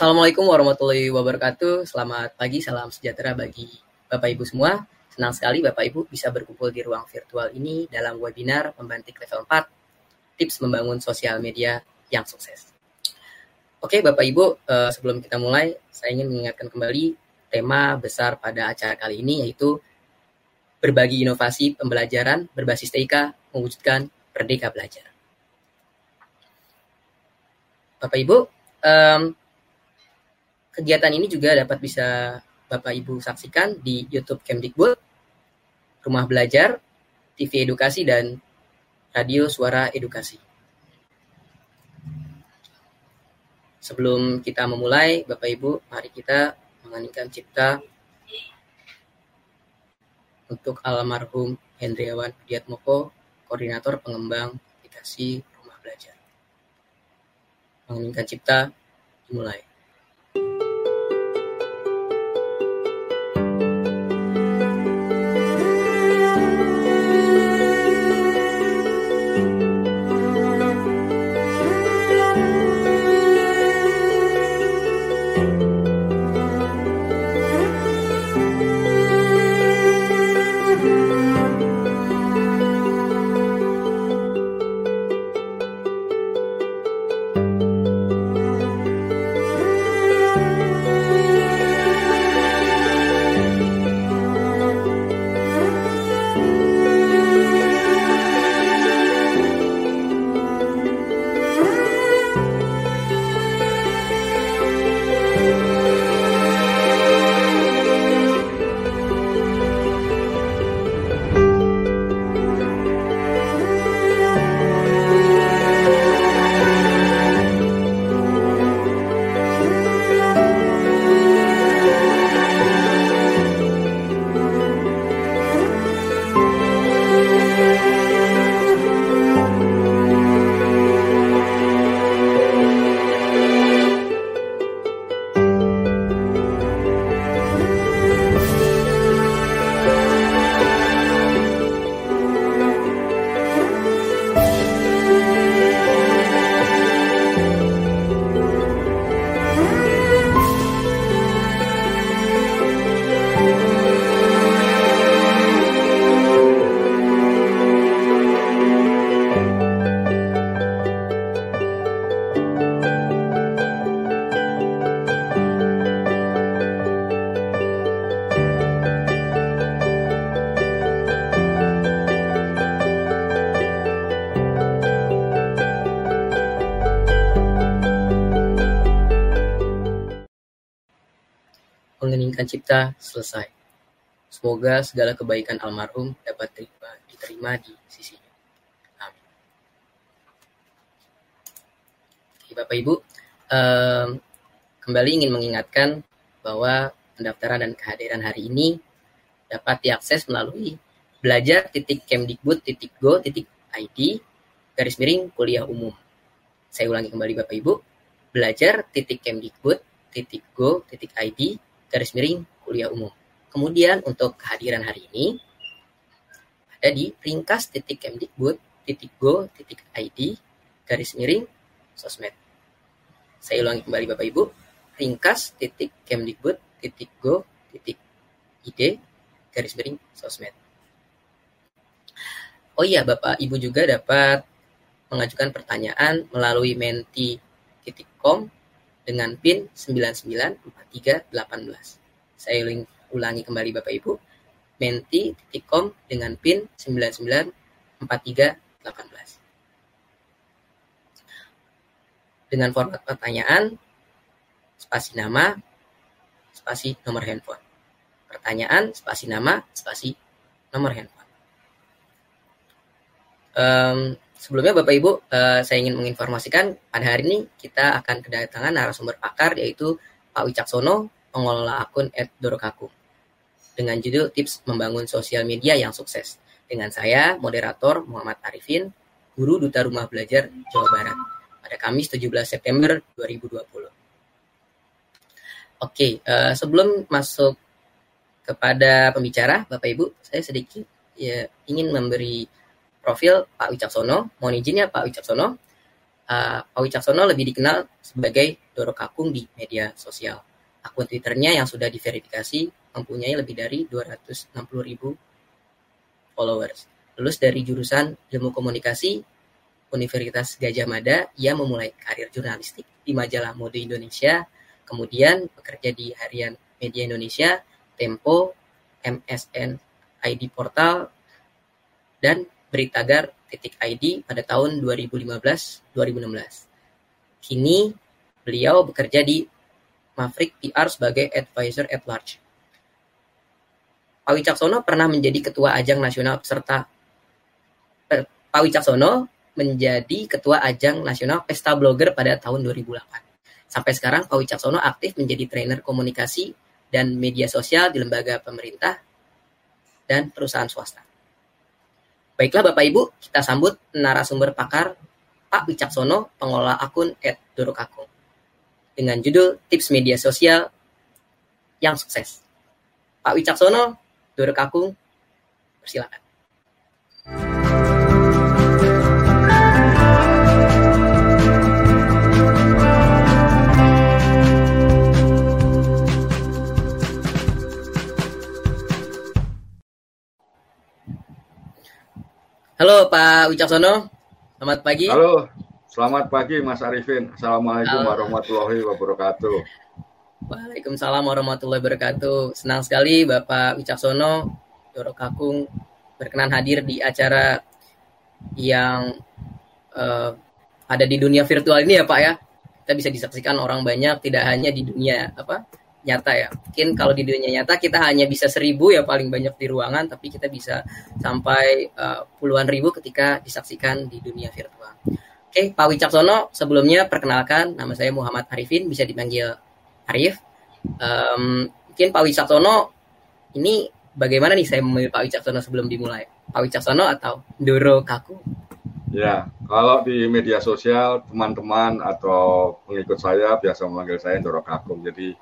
Assalamualaikum warahmatullahi wabarakatuh. Selamat pagi, salam sejahtera bagi Bapak Ibu semua. Senang sekali Bapak Ibu bisa berkumpul di ruang virtual ini dalam webinar Membantik Level 4, Tips Membangun Sosial Media yang Sukses. Oke Bapak Ibu, eh, sebelum kita mulai, saya ingin mengingatkan kembali tema besar pada acara kali ini yaitu berbagi inovasi pembelajaran berbasis TIK mewujudkan Merdeka Belajar. Bapak Ibu, kegiatan ini juga dapat bisa Bapak Ibu saksikan di YouTube Kemdikbud, Rumah Belajar, TV Edukasi, dan Radio Suara Edukasi. Sebelum kita memulai, Bapak Ibu, mari kita menganihkan cipta untuk almarhum Hendriawan Diatmoko, Koordinator Pengembang Aplikasi Rumah Belajar. Menginginkan cipta dimulai. Cipta selesai. Semoga segala kebaikan almarhum dapat terima, diterima di sisinya. Amin. Oke, Bapak Ibu, um, kembali ingin mengingatkan bahwa pendaftaran dan kehadiran hari ini dapat diakses melalui belajar.kemdikbud.go.id garis miring kuliah umum. Saya ulangi kembali Bapak Ibu, belajar.kemdikbud.go.id garis miring kuliah umum. Kemudian untuk kehadiran hari ini ada di ringkas.kemdikbud.go.id garis miring sosmed. Saya ulangi kembali Bapak Ibu, ringkas.kemdikbud.go.id garis miring sosmed. Oh iya, Bapak Ibu juga dapat mengajukan pertanyaan melalui menti.com dengan PIN 994318. Saya ulangi kembali Bapak Ibu, menti.com dengan PIN 994318. Dengan format pertanyaan, spasi nama, spasi nomor handphone. Pertanyaan, spasi nama, spasi nomor handphone. Um, Sebelumnya Bapak Ibu, uh, saya ingin menginformasikan pada hari ini kita akan kedatangan narasumber pakar yaitu Pak Wicaksono, pengelola akun @dorokaku dengan judul Tips Membangun Sosial Media yang Sukses. Dengan saya, moderator Muhammad Arifin, Guru Duta Rumah Belajar Jawa Barat pada Kamis 17 September 2020. Oke, uh, sebelum masuk kepada pembicara, Bapak Ibu, saya sedikit ya ingin memberi profil Pak Wicaksono. Mohon izin ya Pak Wicaksono. uh, Pak Wicaksono lebih dikenal sebagai Doro Kakung di media sosial. Akun Twitternya yang sudah diverifikasi mempunyai lebih dari 260 ribu followers. Lulus dari jurusan Ilmu Komunikasi Universitas Gajah Mada, ia memulai karir jurnalistik di majalah Mode Indonesia, kemudian bekerja di harian Media Indonesia, Tempo, MSN, ID Portal, dan Beritagar titik ID pada tahun 2015-2016. Kini beliau bekerja di Maverick PR sebagai advisor at large. Pak Wicaksono pernah menjadi ketua ajang nasional peserta eh, Pak Wicaksono menjadi ketua ajang nasional pesta blogger pada tahun 2008. Sampai sekarang Pak Wicaksono aktif menjadi trainer komunikasi dan media sosial di lembaga pemerintah dan perusahaan swasta. Baiklah Bapak Ibu, kita sambut narasumber pakar Pak Wicaksono, pengelola akun @dorokakung dengan judul Tips Media Sosial yang Sukses. Pak Wicaksono, Dorokakung, persilakan. Halo Pak Wicaksono, selamat pagi. Halo, selamat pagi Mas Arifin. Assalamualaikum Halo. warahmatullahi wabarakatuh. Waalaikumsalam warahmatullahi wabarakatuh. Senang sekali Bapak Wicaksono, Doro Kakung berkenan hadir di acara yang uh, ada di dunia virtual ini ya Pak ya. Kita bisa disaksikan orang banyak, tidak hanya di dunia apa nyata ya. Mungkin kalau di dunia nyata kita hanya bisa seribu ya paling banyak di ruangan, tapi kita bisa sampai uh, puluhan ribu ketika disaksikan di dunia virtual. Oke, Pak Wicaksono, sebelumnya perkenalkan nama saya Muhammad Arifin, bisa dipanggil Arif. Um, mungkin Pak Wicaksono ini bagaimana nih saya memilih Pak Wicaksono sebelum dimulai? Pak Wicaksono atau Doro Kaku? Ya, kalau di media sosial teman-teman atau pengikut saya biasa memanggil saya Doro Kaku. Jadi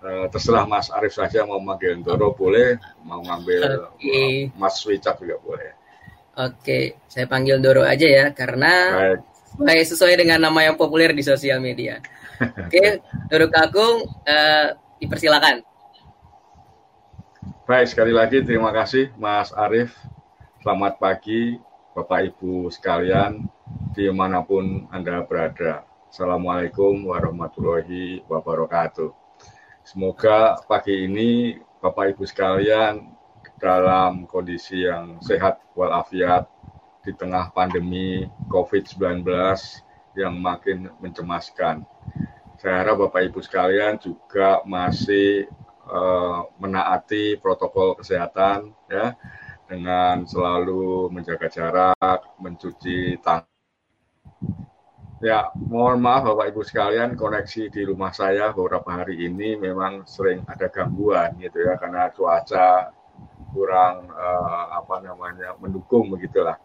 uh, terserah Mas Arif saja mau manggil Doro boleh, mau ngambil okay. Mas Wicak juga boleh. Oke, saya panggil Doro aja ya karena Baik. Sesuai dengan nama yang populer di sosial media. Oke, Doro Kakung uh, dipersilakan. Baik, sekali lagi terima kasih Mas Arif. Selamat pagi Bapak Ibu sekalian di mana pun Anda berada. Assalamualaikum warahmatullahi wabarakatuh. Semoga pagi ini Bapak Ibu sekalian dalam kondisi yang sehat walafiat di tengah pandemi COVID-19 yang makin mencemaskan. Saya harap Bapak Ibu sekalian juga masih uh, menaati protokol kesehatan ya dengan selalu menjaga jarak, mencuci tangan Ya, mohon maaf Bapak Ibu sekalian, koneksi di rumah saya beberapa hari ini memang sering ada gangguan gitu ya karena cuaca kurang uh, apa namanya mendukung begitulah.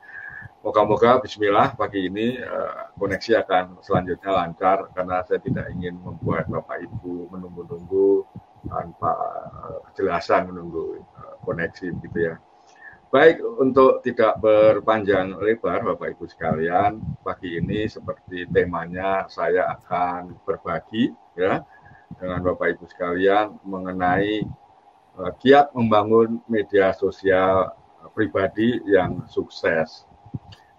Moga-moga Bismillah pagi ini uh, koneksi akan selanjutnya lancar karena saya tidak ingin membuat Bapak Ibu menunggu-nunggu tanpa uh, kejelasan menunggu uh, koneksi gitu ya. Baik, untuk tidak berpanjang lebar, Bapak Ibu sekalian, pagi ini seperti temanya saya akan berbagi ya dengan Bapak Ibu sekalian mengenai uh, kiat membangun media sosial pribadi yang sukses.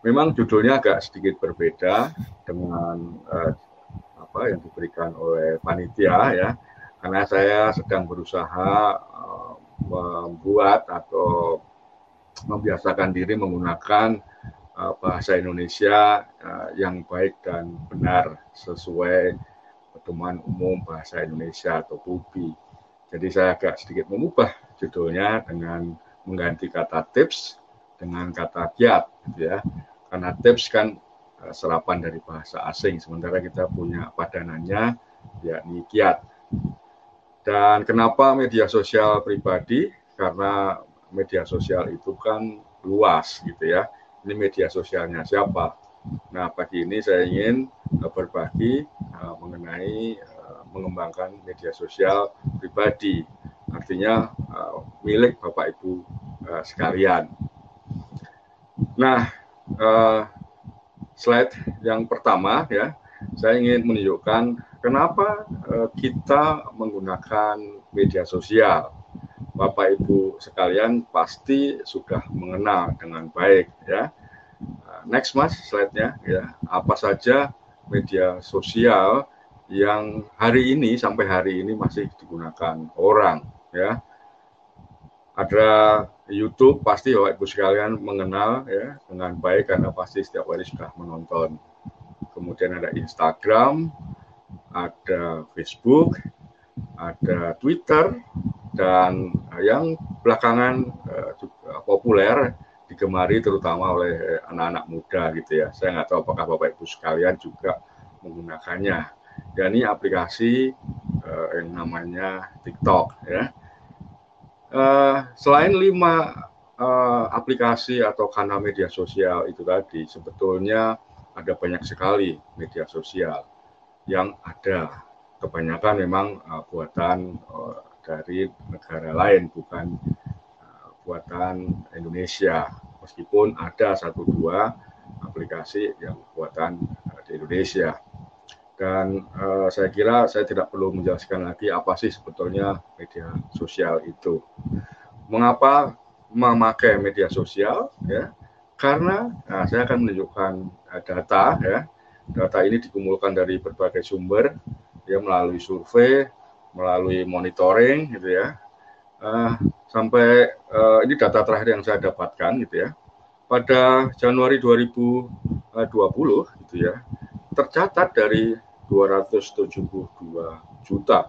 Memang judulnya agak sedikit berbeda dengan uh, apa yang diberikan oleh panitia ya, karena saya sedang berusaha uh, membuat atau membiasakan diri menggunakan uh, bahasa Indonesia uh, yang baik dan benar sesuai pedoman umum bahasa Indonesia atau PUBI. Jadi saya agak sedikit mengubah judulnya dengan mengganti kata tips dengan kata kiat, gitu ya. Karena tips kan uh, serapan dari bahasa asing, sementara kita punya padanannya yakni kiat. Dan kenapa media sosial pribadi? Karena media sosial itu kan luas gitu ya. Ini media sosialnya siapa? Nah, pagi ini saya ingin uh, berbagi uh, mengenai mengembangkan media sosial pribadi, artinya milik Bapak Ibu sekalian. Nah, uh, slide yang pertama ya, saya ingin menunjukkan kenapa uh, kita menggunakan media sosial. Bapak Ibu sekalian pasti sudah mengenal dengan baik ya. Uh, next Mas slide-nya ya. Apa saja media sosial yang hari ini sampai hari ini masih digunakan orang ya. Ada YouTube pasti Bapak Ibu sekalian mengenal ya dengan baik karena pasti setiap hari sudah menonton. Kemudian ada Instagram, ada Facebook, ada Twitter dan yang belakangan juga populer digemari terutama oleh anak-anak muda gitu ya. Saya nggak tahu apakah Bapak Ibu sekalian juga menggunakannya. Dan ini aplikasi yang namanya TikTok ya Uh, selain lima uh, aplikasi atau kanal media sosial itu tadi, sebetulnya ada banyak sekali media sosial yang ada. Kebanyakan memang uh, buatan uh, dari negara lain, bukan uh, buatan Indonesia. Meskipun ada satu dua aplikasi yang buatan uh, di Indonesia. Dan uh, saya kira saya tidak perlu menjelaskan lagi apa sih sebetulnya media sosial itu. Mengapa memakai media sosial? Ya, karena nah, saya akan menunjukkan uh, data ya. Data ini dikumpulkan dari berbagai sumber, ya melalui survei, melalui monitoring, gitu ya. Uh, sampai uh, ini data terakhir yang saya dapatkan, gitu ya. Pada Januari 2020, gitu ya, tercatat dari 272 juta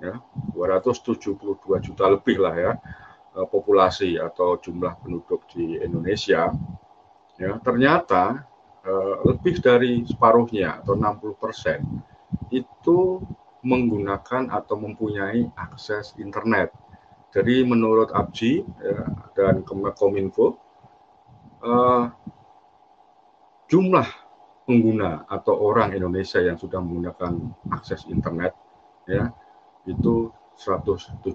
ya 272 juta lebih lah ya eh, populasi atau jumlah penduduk di Indonesia ya ternyata eh, lebih dari separuhnya atau 60 persen itu menggunakan atau mempunyai akses internet. Jadi menurut ABJI ya, dan Kominfo eh, jumlah pengguna atau orang Indonesia yang sudah menggunakan akses internet ya itu 175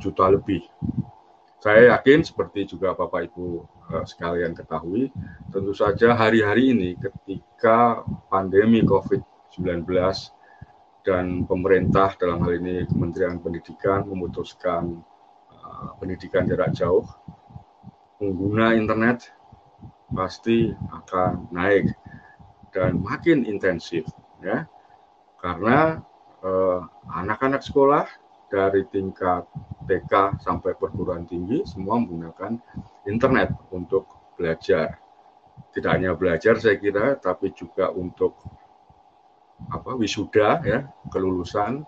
juta lebih. Saya yakin seperti juga Bapak Ibu uh, sekalian ketahui, tentu saja hari-hari ini ketika pandemi COVID-19 dan pemerintah dalam hal ini Kementerian Pendidikan memutuskan uh, pendidikan jarak jauh, pengguna internet pasti akan naik dan makin intensif ya. Karena eh, anak-anak sekolah dari tingkat TK sampai perguruan tinggi semua menggunakan internet untuk belajar. Tidak hanya belajar saya kira tapi juga untuk apa wisuda ya kelulusan.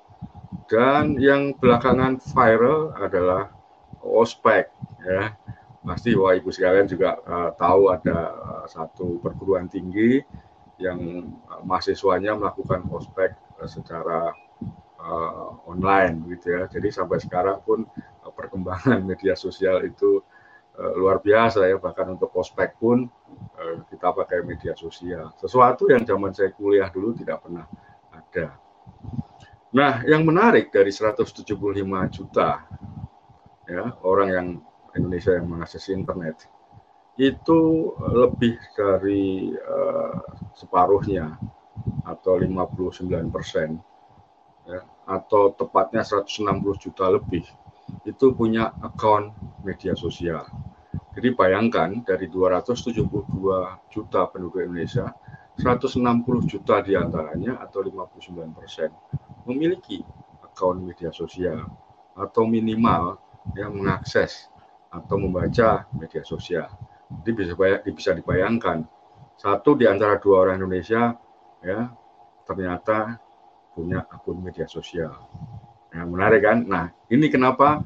Dan yang belakangan viral adalah ospek ya. Pasti wah ibu sekalian juga uh, tahu ada uh, satu perguruan tinggi yang uh, mahasiswanya melakukan ospek uh, secara uh, online gitu ya. Jadi sampai sekarang pun uh, perkembangan media sosial itu uh, luar biasa ya. Bahkan untuk ospek pun uh, kita pakai media sosial. Sesuatu yang zaman saya kuliah dulu tidak pernah ada. Nah, yang menarik dari 175 juta ya orang yang Indonesia yang mengakses internet itu lebih dari uh, separuhnya atau 59 persen ya, atau tepatnya 160 juta lebih itu punya akun media sosial. Jadi bayangkan dari 272 juta penduduk Indonesia, 160 juta di antaranya atau 59 persen memiliki akun media sosial atau minimal yang mengakses atau membaca media sosial. Jadi bisa bisa dibayangkan satu di antara dua orang Indonesia ya ternyata punya akun media sosial. Ya, menarik kan? Nah, ini kenapa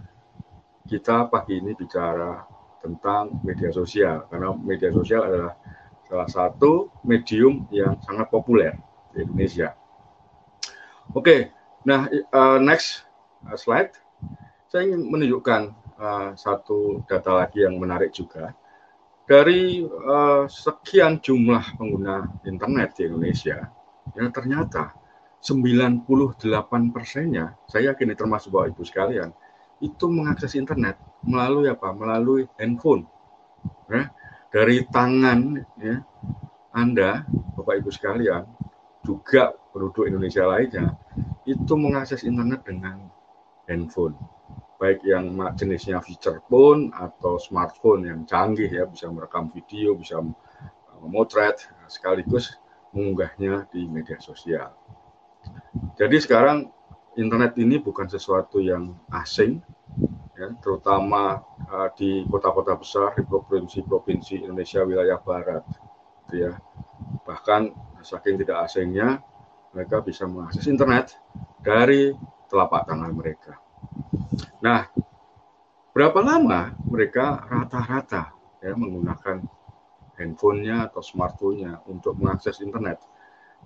kita pagi ini bicara tentang media sosial karena media sosial adalah salah satu medium yang sangat populer di Indonesia. Oke, nah uh, next uh, slide. Saya ingin menunjukkan uh, satu data lagi yang menarik juga dari uh, sekian jumlah pengguna internet di Indonesia, yang ternyata 98 persennya, saya yakin termasuk Bapak Ibu sekalian, itu mengakses internet melalui apa? Melalui handphone. Ya, dari tangan ya, Anda, Bapak Ibu sekalian, juga penduduk Indonesia lainnya, itu mengakses internet dengan handphone. Baik yang jenisnya feature phone atau smartphone yang canggih ya, bisa merekam video, bisa memotret, sekaligus mengunggahnya di media sosial. Jadi sekarang internet ini bukan sesuatu yang asing, ya, terutama uh, di kota-kota besar di provinsi-provinsi Indonesia wilayah barat, gitu ya. Bahkan saking tidak asingnya mereka bisa mengakses internet dari telapak tangan mereka. Nah, berapa lama mereka rata-rata ya menggunakan handphonenya atau smartphone-nya untuk mengakses internet?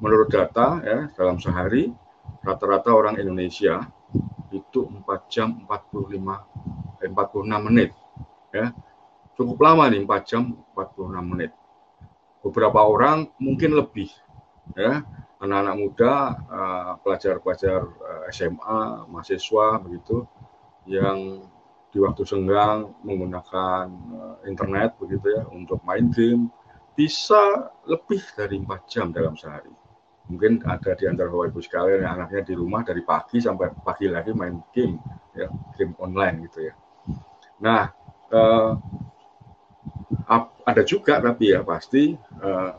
Menurut data ya dalam sehari rata-rata orang Indonesia itu 4 jam 45 eh, 46 menit ya. Cukup lama nih 4 jam 46 menit. Beberapa orang mungkin lebih ya. Anak-anak muda eh, pelajar-pelajar uh, SMA mahasiswa begitu yang di waktu senggang menggunakan uh, internet begitu ya untuk main game bisa lebih dari 4 jam dalam sehari. Mungkin ada di antara bapak ibu sekalian yang anaknya di rumah dari pagi sampai pagi lagi main game ya game online gitu ya. Nah eh, ada juga tapi ya pasti eh,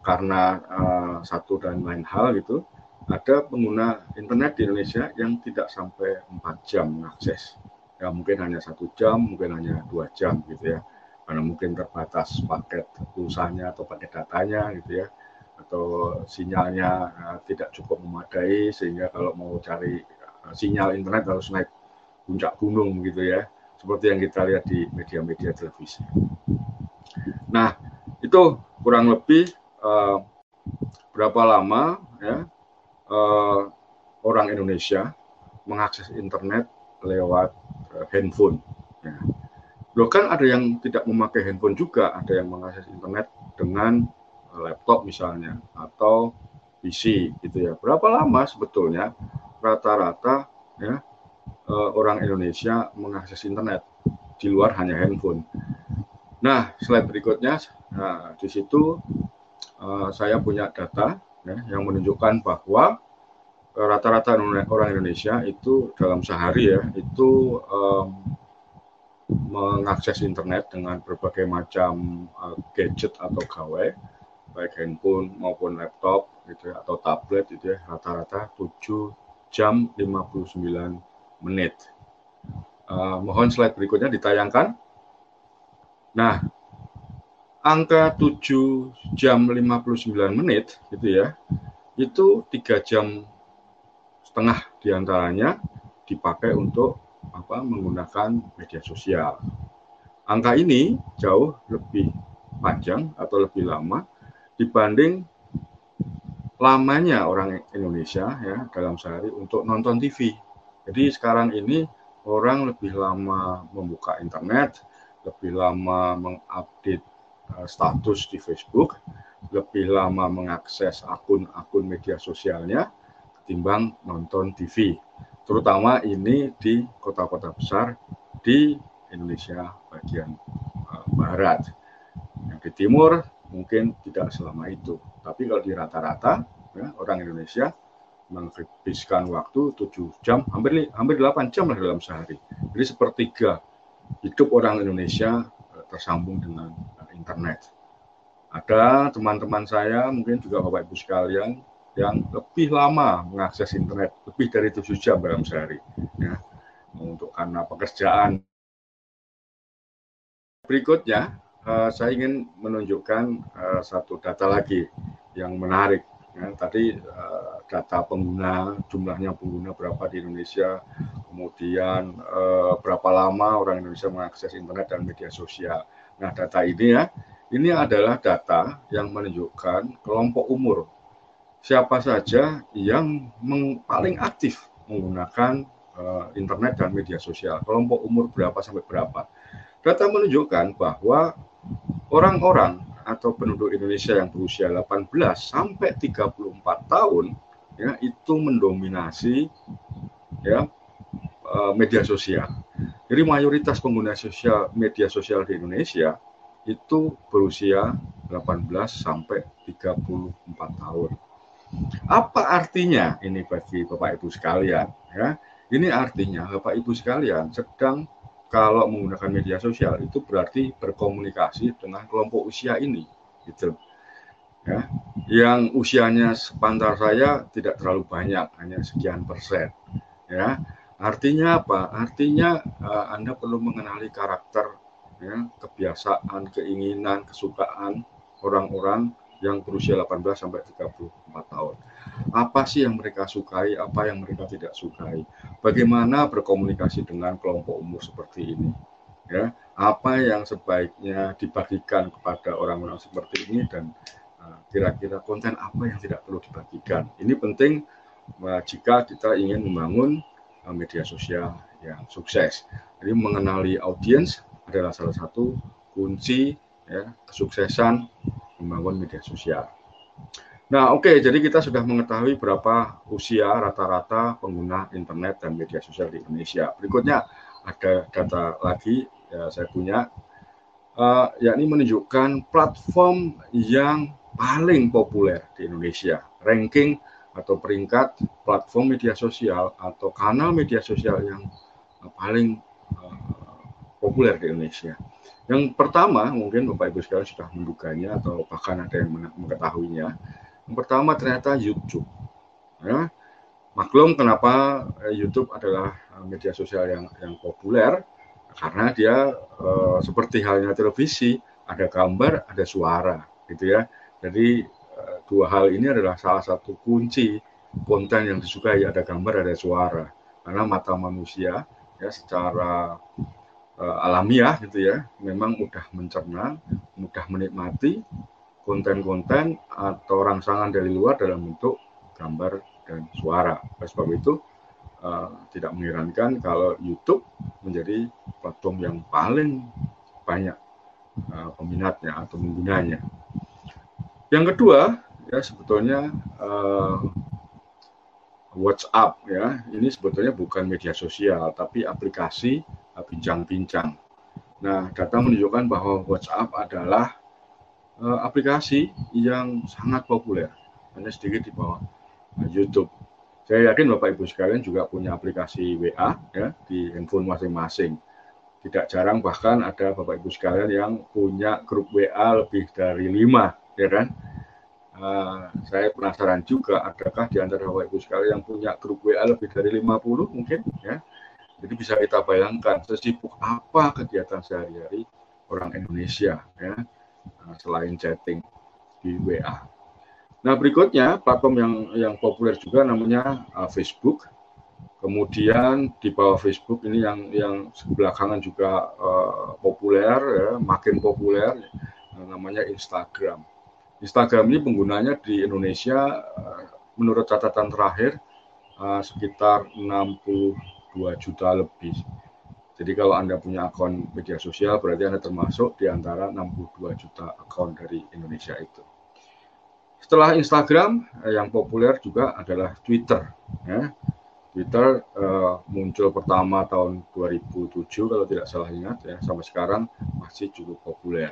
karena eh, satu dan lain hal gitu ada pengguna internet di Indonesia yang tidak sampai empat jam mengakses ya mungkin hanya satu jam mungkin hanya dua jam gitu ya. Karena mungkin terbatas paket pulsanya atau paket datanya gitu ya. Atau sinyalnya uh, tidak cukup memadai sehingga kalau mau cari uh, sinyal internet harus naik puncak gunung gitu ya. Seperti yang kita lihat di media-media televisi. Nah itu kurang lebih uh, berapa lama ya uh, orang Indonesia mengakses internet lewat uh, handphone. Ya. Loh kan ada yang tidak memakai handphone juga, ada yang mengakses internet dengan laptop misalnya atau PC gitu ya. Berapa lama sebetulnya rata-rata ya eh, orang Indonesia mengakses internet di luar hanya handphone. Nah, slide berikutnya, nah, di situ uh, saya punya data ya, yang menunjukkan bahwa eh, rata-rata orang Indonesia itu dalam sehari ya itu um, mengakses internet dengan berbagai macam uh, gadget atau gawai baik handphone maupun laptop gitu ya, atau tablet gitu ya rata-rata 7 jam 59 menit. Uh, mohon slide berikutnya ditayangkan. Nah, angka 7 jam 59 menit gitu ya, itu tiga jam setengah di antaranya dipakai untuk apa menggunakan media sosial. Angka ini jauh lebih panjang atau lebih lama dibanding lamanya orang Indonesia ya dalam sehari untuk nonton TV. Jadi sekarang ini orang lebih lama membuka internet, lebih lama mengupdate status di Facebook, lebih lama mengakses akun-akun media sosialnya ketimbang nonton TV. Terutama ini di kota-kota besar di Indonesia bagian uh, barat. Yang di timur mungkin tidak selama itu. Tapi kalau di rata-rata ya, orang Indonesia menghabiskan waktu 7 jam, hampir hampir 8 jam lah dalam sehari. Jadi sepertiga hidup orang Indonesia eh, tersambung dengan eh, internet. Ada teman-teman saya, mungkin juga Bapak Ibu sekalian, yang lebih lama mengakses internet, lebih dari 7 jam dalam sehari. Ya. Untuk karena pekerjaan. Berikutnya, uh, saya ingin menunjukkan uh, satu data lagi yang menarik. Ya, tadi uh, data pengguna, jumlahnya pengguna berapa di Indonesia, kemudian uh, berapa lama orang Indonesia mengakses internet dan media sosial. Nah, data ini ya, ini adalah data yang menunjukkan kelompok umur. Siapa saja yang paling aktif menggunakan uh, internet dan media sosial. Kelompok umur berapa sampai berapa. Data menunjukkan bahwa orang-orang atau penduduk Indonesia yang berusia 18 sampai 34 tahun ya itu mendominasi ya eh, media sosial. Jadi mayoritas pengguna sosial media sosial di Indonesia itu berusia 18 sampai 34 tahun. Apa artinya ini bagi Bapak Ibu sekalian? Ya, ini artinya Bapak Ibu sekalian sedang kalau menggunakan media sosial itu berarti berkomunikasi dengan kelompok usia ini, gitu. Ya, yang usianya sepantar saya tidak terlalu banyak, hanya sekian persen. Ya, artinya apa? Artinya uh, Anda perlu mengenali karakter, ya, kebiasaan, keinginan, kesukaan orang-orang yang berusia 18 sampai 34 tahun. Apa sih yang mereka sukai, apa yang mereka tidak sukai? Bagaimana berkomunikasi dengan kelompok umur seperti ini? Ya, apa yang sebaiknya dibagikan kepada orang-orang seperti ini dan uh, kira-kira konten apa yang tidak perlu dibagikan? Ini penting uh, jika kita ingin membangun media sosial yang sukses. Jadi mengenali audiens adalah salah satu kunci ya, kesuksesan membangun media sosial. Nah, oke, okay, jadi kita sudah mengetahui berapa usia rata-rata pengguna internet dan media sosial di Indonesia. Berikutnya ada data lagi ya saya punya, uh, yakni menunjukkan platform yang paling populer di Indonesia, ranking atau peringkat platform media sosial atau kanal media sosial yang paling uh, populer di Indonesia. Yang pertama, mungkin Bapak Ibu sekalian sudah menduganya atau bahkan ada yang mengetahuinya. Yang pertama ternyata YouTube. Ya. Maklum kenapa eh, YouTube adalah eh, media sosial yang yang populer karena dia uh, seperti halnya televisi, ada gambar, ada suara, gitu ya. Jadi dua hal ini adalah salah satu kunci konten yang disukai ada gambar, ada suara. Karena mata manusia ya secara uh, alamiah gitu ya, memang mudah mencerna, mudah menikmati konten-konten atau rangsangan dari luar dalam bentuk gambar dan suara. Oleh sebab itu uh, tidak mengherankan kalau YouTube menjadi platform yang paling banyak uh, peminatnya atau penggunanya. Yang kedua ya sebetulnya uh, WhatsApp ya ini sebetulnya bukan media sosial tapi aplikasi bincang-bincang. Nah, data menunjukkan bahwa WhatsApp adalah uh, aplikasi yang sangat populer, hanya sedikit di bawah YouTube. Saya yakin Bapak Ibu sekalian juga punya aplikasi WA ya di handphone masing-masing. Tidak jarang bahkan ada Bapak Ibu sekalian yang punya grup WA lebih dari lima, ya kan? Uh, saya penasaran juga, adakah di antara Bapak Ibu sekalian yang punya grup WA lebih dari 50 mungkin, ya? Jadi bisa kita bayangkan sesibuk apa kegiatan sehari-hari orang Indonesia ya nah, selain chatting di WA. Nah berikutnya platform yang yang populer juga namanya uh, Facebook. Kemudian di bawah Facebook ini yang yang belakangan juga uh, populer ya, makin populer namanya Instagram. Instagram ini penggunanya di Indonesia uh, menurut catatan terakhir uh, sekitar 60 2 juta lebih. Jadi kalau Anda punya akun media sosial berarti Anda termasuk di antara 62 juta akun dari Indonesia itu. Setelah Instagram eh, yang populer juga adalah Twitter. Ya. Twitter muncul pertama tahun 2007 kalau tidak salah ingat ya sampai sekarang masih cukup populer.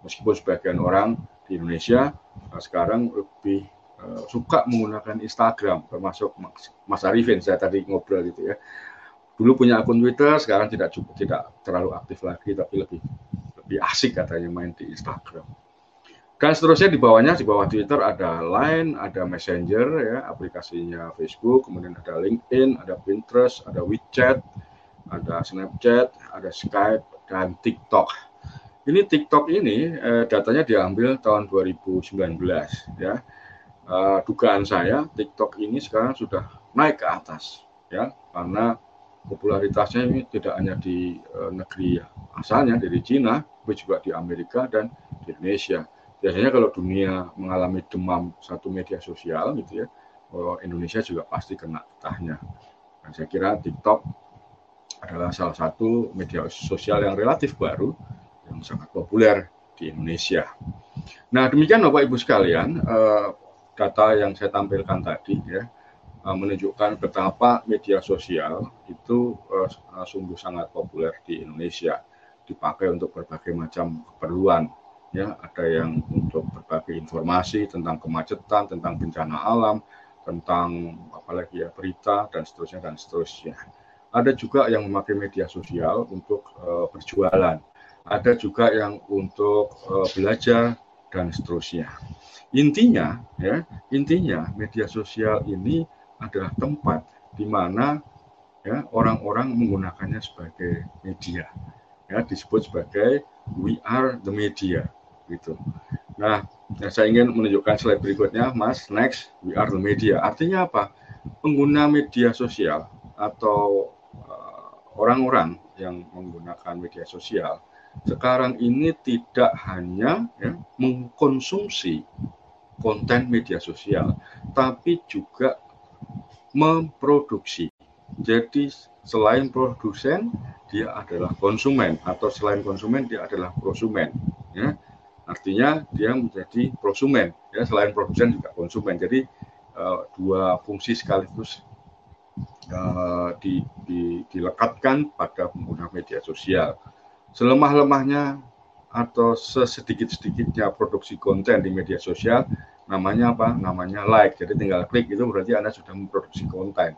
Meskipun sebagian orang Indonesia uh, sekarang lebih uh, suka menggunakan Instagram termasuk Mas Arifin saya tadi ngobrol gitu ya. Dulu punya akun Twitter sekarang tidak cukup tidak terlalu aktif lagi tapi lebih lebih asik katanya main di Instagram. Dan seterusnya di bawahnya di bawah Twitter ada Line ada Messenger ya aplikasinya Facebook kemudian ada LinkedIn ada Pinterest ada WeChat ada Snapchat ada Skype dan TikTok ini TikTok ini eh, datanya diambil tahun 2019 ya. Uh, dugaan saya TikTok ini sekarang sudah naik ke atas ya. Karena popularitasnya ini tidak hanya di uh, negeri asalnya dari Cina tapi juga di Amerika dan di Indonesia. Biasanya kalau dunia mengalami demam satu media sosial gitu ya oh, Indonesia juga pasti kena getahnya. Dan saya kira TikTok adalah salah satu media sosial yang relatif baru yang sangat populer di Indonesia. Nah demikian Bapak Ibu sekalian uh, data yang saya tampilkan tadi ya uh, menunjukkan betapa media sosial itu uh, sungguh sangat populer di Indonesia. dipakai untuk berbagai macam keperluan ya ada yang untuk berbagai informasi tentang kemacetan tentang bencana alam tentang apalagi ya berita dan seterusnya dan seterusnya ada juga yang memakai media sosial untuk uh, berjualan ada juga yang untuk uh, belajar dan seterusnya. Intinya ya intinya media sosial ini adalah tempat di mana ya orang-orang menggunakannya sebagai media. Ya disebut sebagai we are the media gitu. Nah ya saya ingin menunjukkan slide berikutnya mas. Next we are the media. Artinya apa? Pengguna media sosial atau uh, orang-orang uh, yang menggunakan media sosial sekarang ini tidak hanya ya, mengkonsumsi konten media sosial tapi juga memproduksi jadi selain produsen, dia adalah konsumen atau selain konsumen dia adalah prosumen. Ya, artinya dia menjadi prosumen. Ya, selain produsen juga konsumen. Jadi uh, dua fungsi sekaligus uh, di, di, dilekatkan pada pengguna media sosial. Selemah-lemahnya atau sesedikit-sedikitnya produksi konten di media sosial, namanya apa? Namanya like. Jadi tinggal klik itu berarti Anda sudah memproduksi konten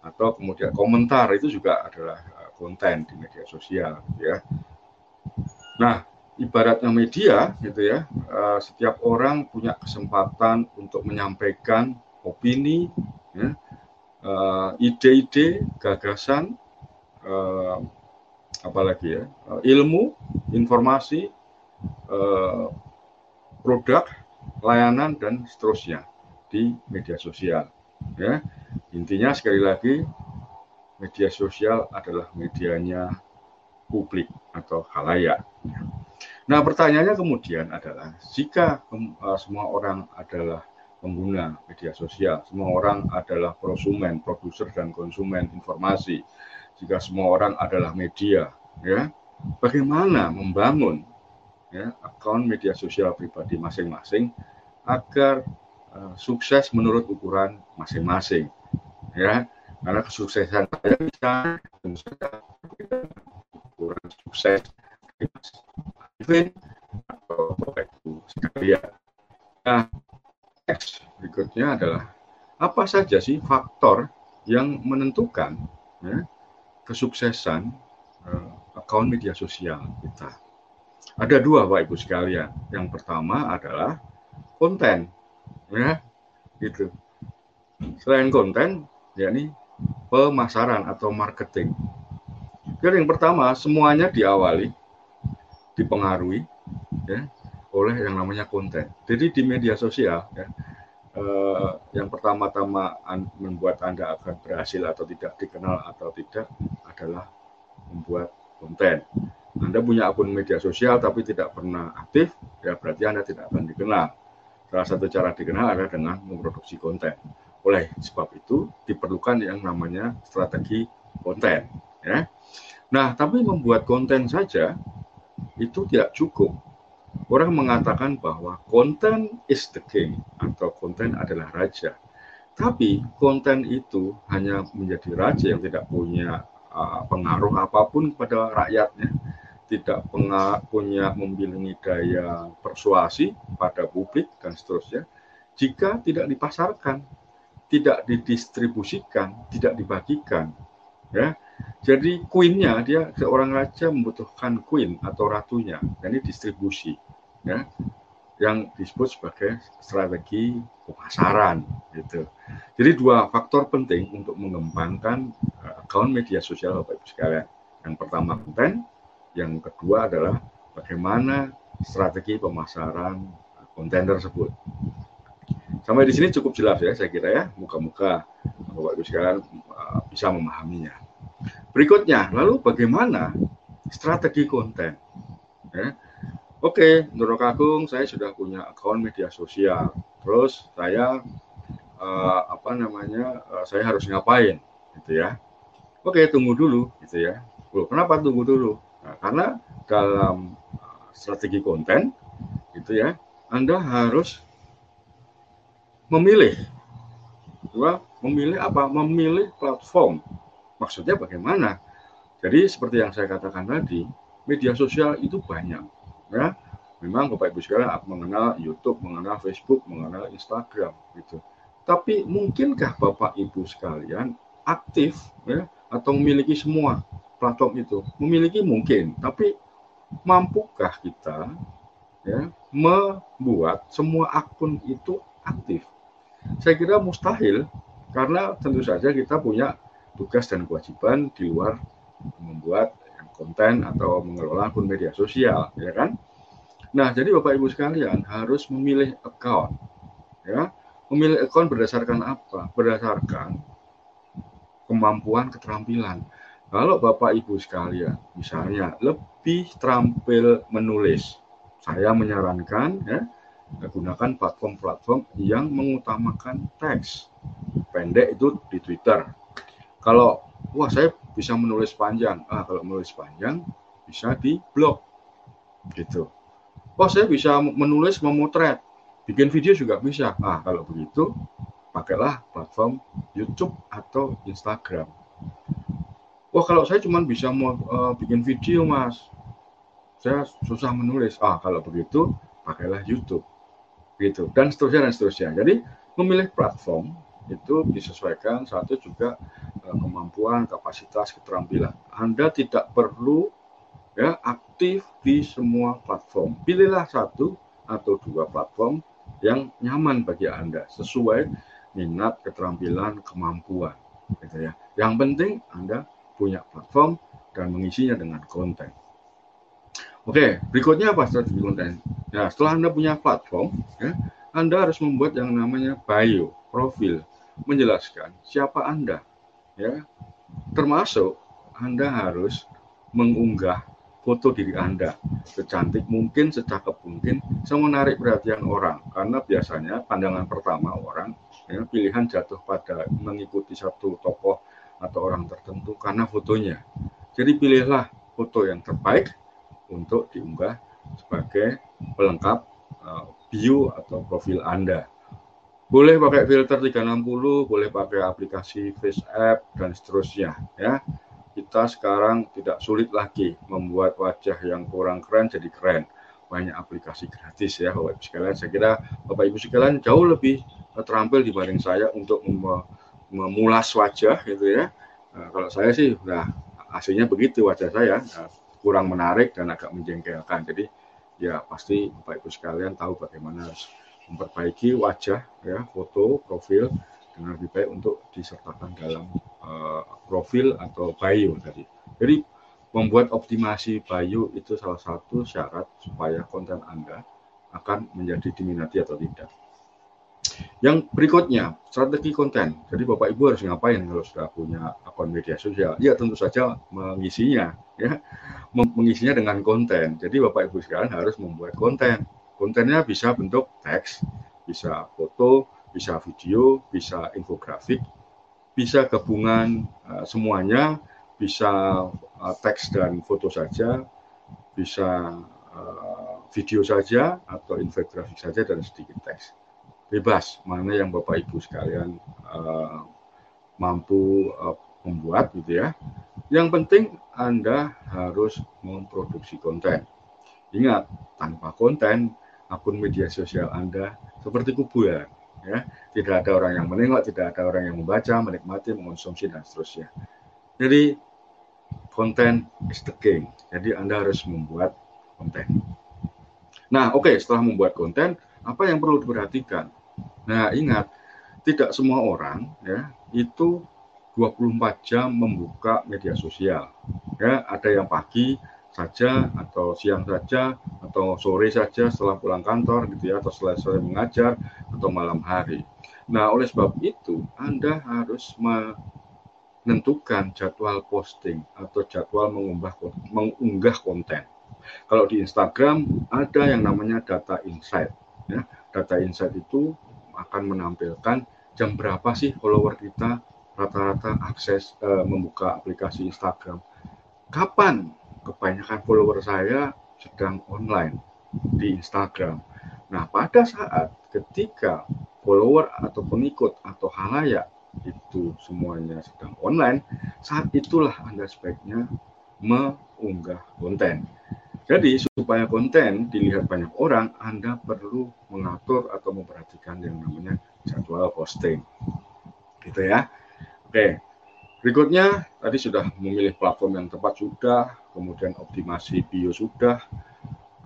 atau kemudian komentar itu juga adalah eh, konten di media sosial ya. Nah, ibaratnya media gitu ya, eh, setiap orang punya kesempatan untuk menyampaikan opini, ya, eh, ide-ide, gagasan, apalagi ya, ilmu, informasi, produk, layanan dan seterusnya di media sosial. Ya, Intinya sekali lagi media sosial adalah medianya publik atau halayak. Nah, pertanyaannya kemudian adalah jika uh, semua orang adalah pengguna media sosial, semua orang adalah prosumen, produser dan konsumen informasi, jika semua orang adalah media, ya, bagaimana membangun ya, akun media sosial pribadi masing-masing agar uh, sukses menurut ukuran masing-masing ya karena kesuksesan saya bisa kurang sukses. Nah, next berikutnya adalah apa saja sih faktor yang menentukan kesuksesan uh, akun media sosial kita. Ada dua Bapak Ibu sekalian. Yang pertama adalah konten, ya, gitu. Selain konten, yakni pemasaran atau marketing. Jadi yang pertama semuanya diawali, dipengaruhi ya, oleh yang namanya konten. Jadi di media sosial ya, eh, yang pertama-tama membuat anda akan berhasil atau tidak dikenal atau tidak adalah membuat konten. Anda punya akun media sosial tapi tidak pernah aktif, ya berarti Anda tidak akan dikenal. Salah satu cara dikenal adalah dengan memproduksi konten. Oleh sebab itu diperlukan yang namanya strategi konten. Ya. Nah, tapi membuat konten saja itu tidak cukup. Orang mengatakan bahwa konten is the king atau konten adalah raja. Tapi konten itu hanya menjadi raja yang tidak punya uh, pengaruh apa pun kepada rakyatnya, tidak punya memiliki daya persuasi pada publik dan seterusnya, jika tidak dipasarkan tidak didistribusikan, tidak dibagikan. Ya, jadi queennya dia seorang raja membutuhkan queen atau ratunya, ini distribusi, ya, yang disebut sebagai strategi pemasaran, gitu. Jadi dua faktor penting untuk mengembangkan uh, account media sosial Bapak Ibu sekalian. Yang pertama konten, yang kedua adalah bagaimana strategi pemasaran konten tersebut. Sampai di sini cukup jelas ya saya kira ya. Muka-muka Bapak Ibu sekalian uh, bisa memahaminya. Berikutnya, lalu bagaimana strategi konten? Ya. Oke, menurut Agung saya sudah punya akun media sosial. Terus saya uh, apa namanya? Uh, saya harus ngapain gitu ya. Oke, tunggu dulu gitu ya. Loh, kenapa tunggu dulu? Nah, karena dalam uh, strategi konten gitu ya, Anda harus memilih. Dua, memilih apa? Memilih platform. Maksudnya bagaimana? Jadi seperti yang saya katakan tadi, media sosial itu banyak, ya. Memang Bapak Ibu sekalian mengenal YouTube, mengenal Facebook, mengenal Instagram, gitu. Tapi mungkinkah Bapak Ibu sekalian aktif, ya, atau memiliki semua platform itu? Memiliki mungkin, tapi mampukah kita ya membuat semua akun itu aktif? Saya kira mustahil karena tentu saja kita punya tugas dan kewajiban di luar membuat konten atau mengelola akun media sosial, ya kan? Nah, jadi Bapak Ibu sekalian harus memilih account. Ya. Memilih account berdasarkan apa? Berdasarkan kemampuan keterampilan. Kalau Bapak Ibu sekalian misalnya lebih terampil menulis, saya menyarankan ya gunakan platform-platform yang mengutamakan teks. Pendek itu di Twitter. Kalau wah saya bisa menulis panjang, ah kalau menulis panjang bisa di blog gitu oh saya bisa menulis, memotret, bikin video juga bisa. Ah kalau begitu pakailah platform YouTube atau Instagram. Wah kalau saya cuma bisa mau uh, bikin video mas, saya susah menulis. Ah kalau begitu pakailah YouTube, gitu dan seterusnya dan seterusnya. Jadi memilih platform itu disesuaikan satu juga kemampuan, kapasitas, keterampilan. Anda tidak perlu ya aktif di semua platform. Pilihlah satu atau dua platform yang nyaman bagi Anda sesuai minat, keterampilan, kemampuan gitu ya. Yang penting Anda punya platform dan mengisinya dengan konten. Oke, berikutnya apa strategi konten? Ya, setelah Anda punya platform, ya, Anda harus membuat yang namanya bio, profil, menjelaskan siapa Anda, ya. Termasuk Anda harus mengunggah foto diri Anda secantik mungkin, secakep mungkin, semenarik perhatian orang. Karena biasanya pandangan pertama orang, ya, pilihan jatuh pada mengikuti satu tokoh atau orang tertentu karena fotonya. Jadi pilihlah foto yang terbaik untuk diunggah sebagai pelengkap uh, bio atau profil Anda. Boleh pakai filter 360, boleh pakai aplikasi Face App dan seterusnya ya kita sekarang tidak sulit lagi membuat wajah yang kurang keren jadi keren. Banyak aplikasi gratis ya Bapak Ibu sekalian. Saya kira Bapak Ibu sekalian jauh lebih terampil dibanding saya untuk mem memulas wajah gitu ya. Nah, kalau saya sih udah aslinya begitu wajah saya nah, kurang menarik dan agak menjengkelkan. Jadi ya pasti Bapak Ibu sekalian tahu bagaimana harus memperbaiki wajah ya, foto, profil dengan lebih baik untuk disertakan dalam uh, profil atau bio tadi. Jadi membuat optimasi bio itu salah satu syarat supaya konten Anda akan menjadi diminati atau tidak. Yang berikutnya, strategi konten. Jadi Bapak Ibu harus ngapain kalau sudah punya akun media sosial? Ya tentu saja mengisinya, ya, mengisinya dengan konten. Jadi Bapak Ibu sekarang harus membuat konten. Kontennya bisa bentuk teks, bisa foto, bisa video, bisa infografik, bisa gabungan uh, semuanya, bisa uh, teks dan foto saja, bisa uh, video saja atau infografik saja dan sedikit teks. Bebas mana yang Bapak Ibu sekalian uh, mampu uh, membuat gitu ya. Yang penting Anda harus memproduksi konten. Ingat, tanpa konten akun media sosial Anda seperti kuburan ya tidak ada orang yang menengok tidak ada orang yang membaca menikmati mengonsumsi dan seterusnya. Jadi konten is the king jadi anda harus membuat konten. Nah oke okay, setelah membuat konten apa yang perlu diperhatikan? Nah ingat tidak semua orang ya itu 24 jam membuka media sosial. Ya ada yang pagi saja atau siang saja atau sore saja setelah pulang kantor gitu ya atau selesai mengajar atau malam hari. Nah, oleh sebab itu Anda harus menentukan jadwal posting atau jadwal mengunggah mengunggah konten. Kalau di Instagram ada yang namanya data insight ya. Data insight itu akan menampilkan jam berapa sih follower kita rata-rata akses uh, membuka aplikasi Instagram. Kapan kebanyakan follower saya sedang online di Instagram. Nah, pada saat ketika follower atau pengikut atau halayak itu semuanya sedang online, saat itulah Anda sebaiknya mengunggah konten. Jadi supaya konten dilihat banyak orang, Anda perlu mengatur atau memperhatikan yang namanya jadwal posting. Gitu ya. Oke. Berikutnya tadi sudah memilih platform yang tepat sudah, kemudian optimasi bio sudah,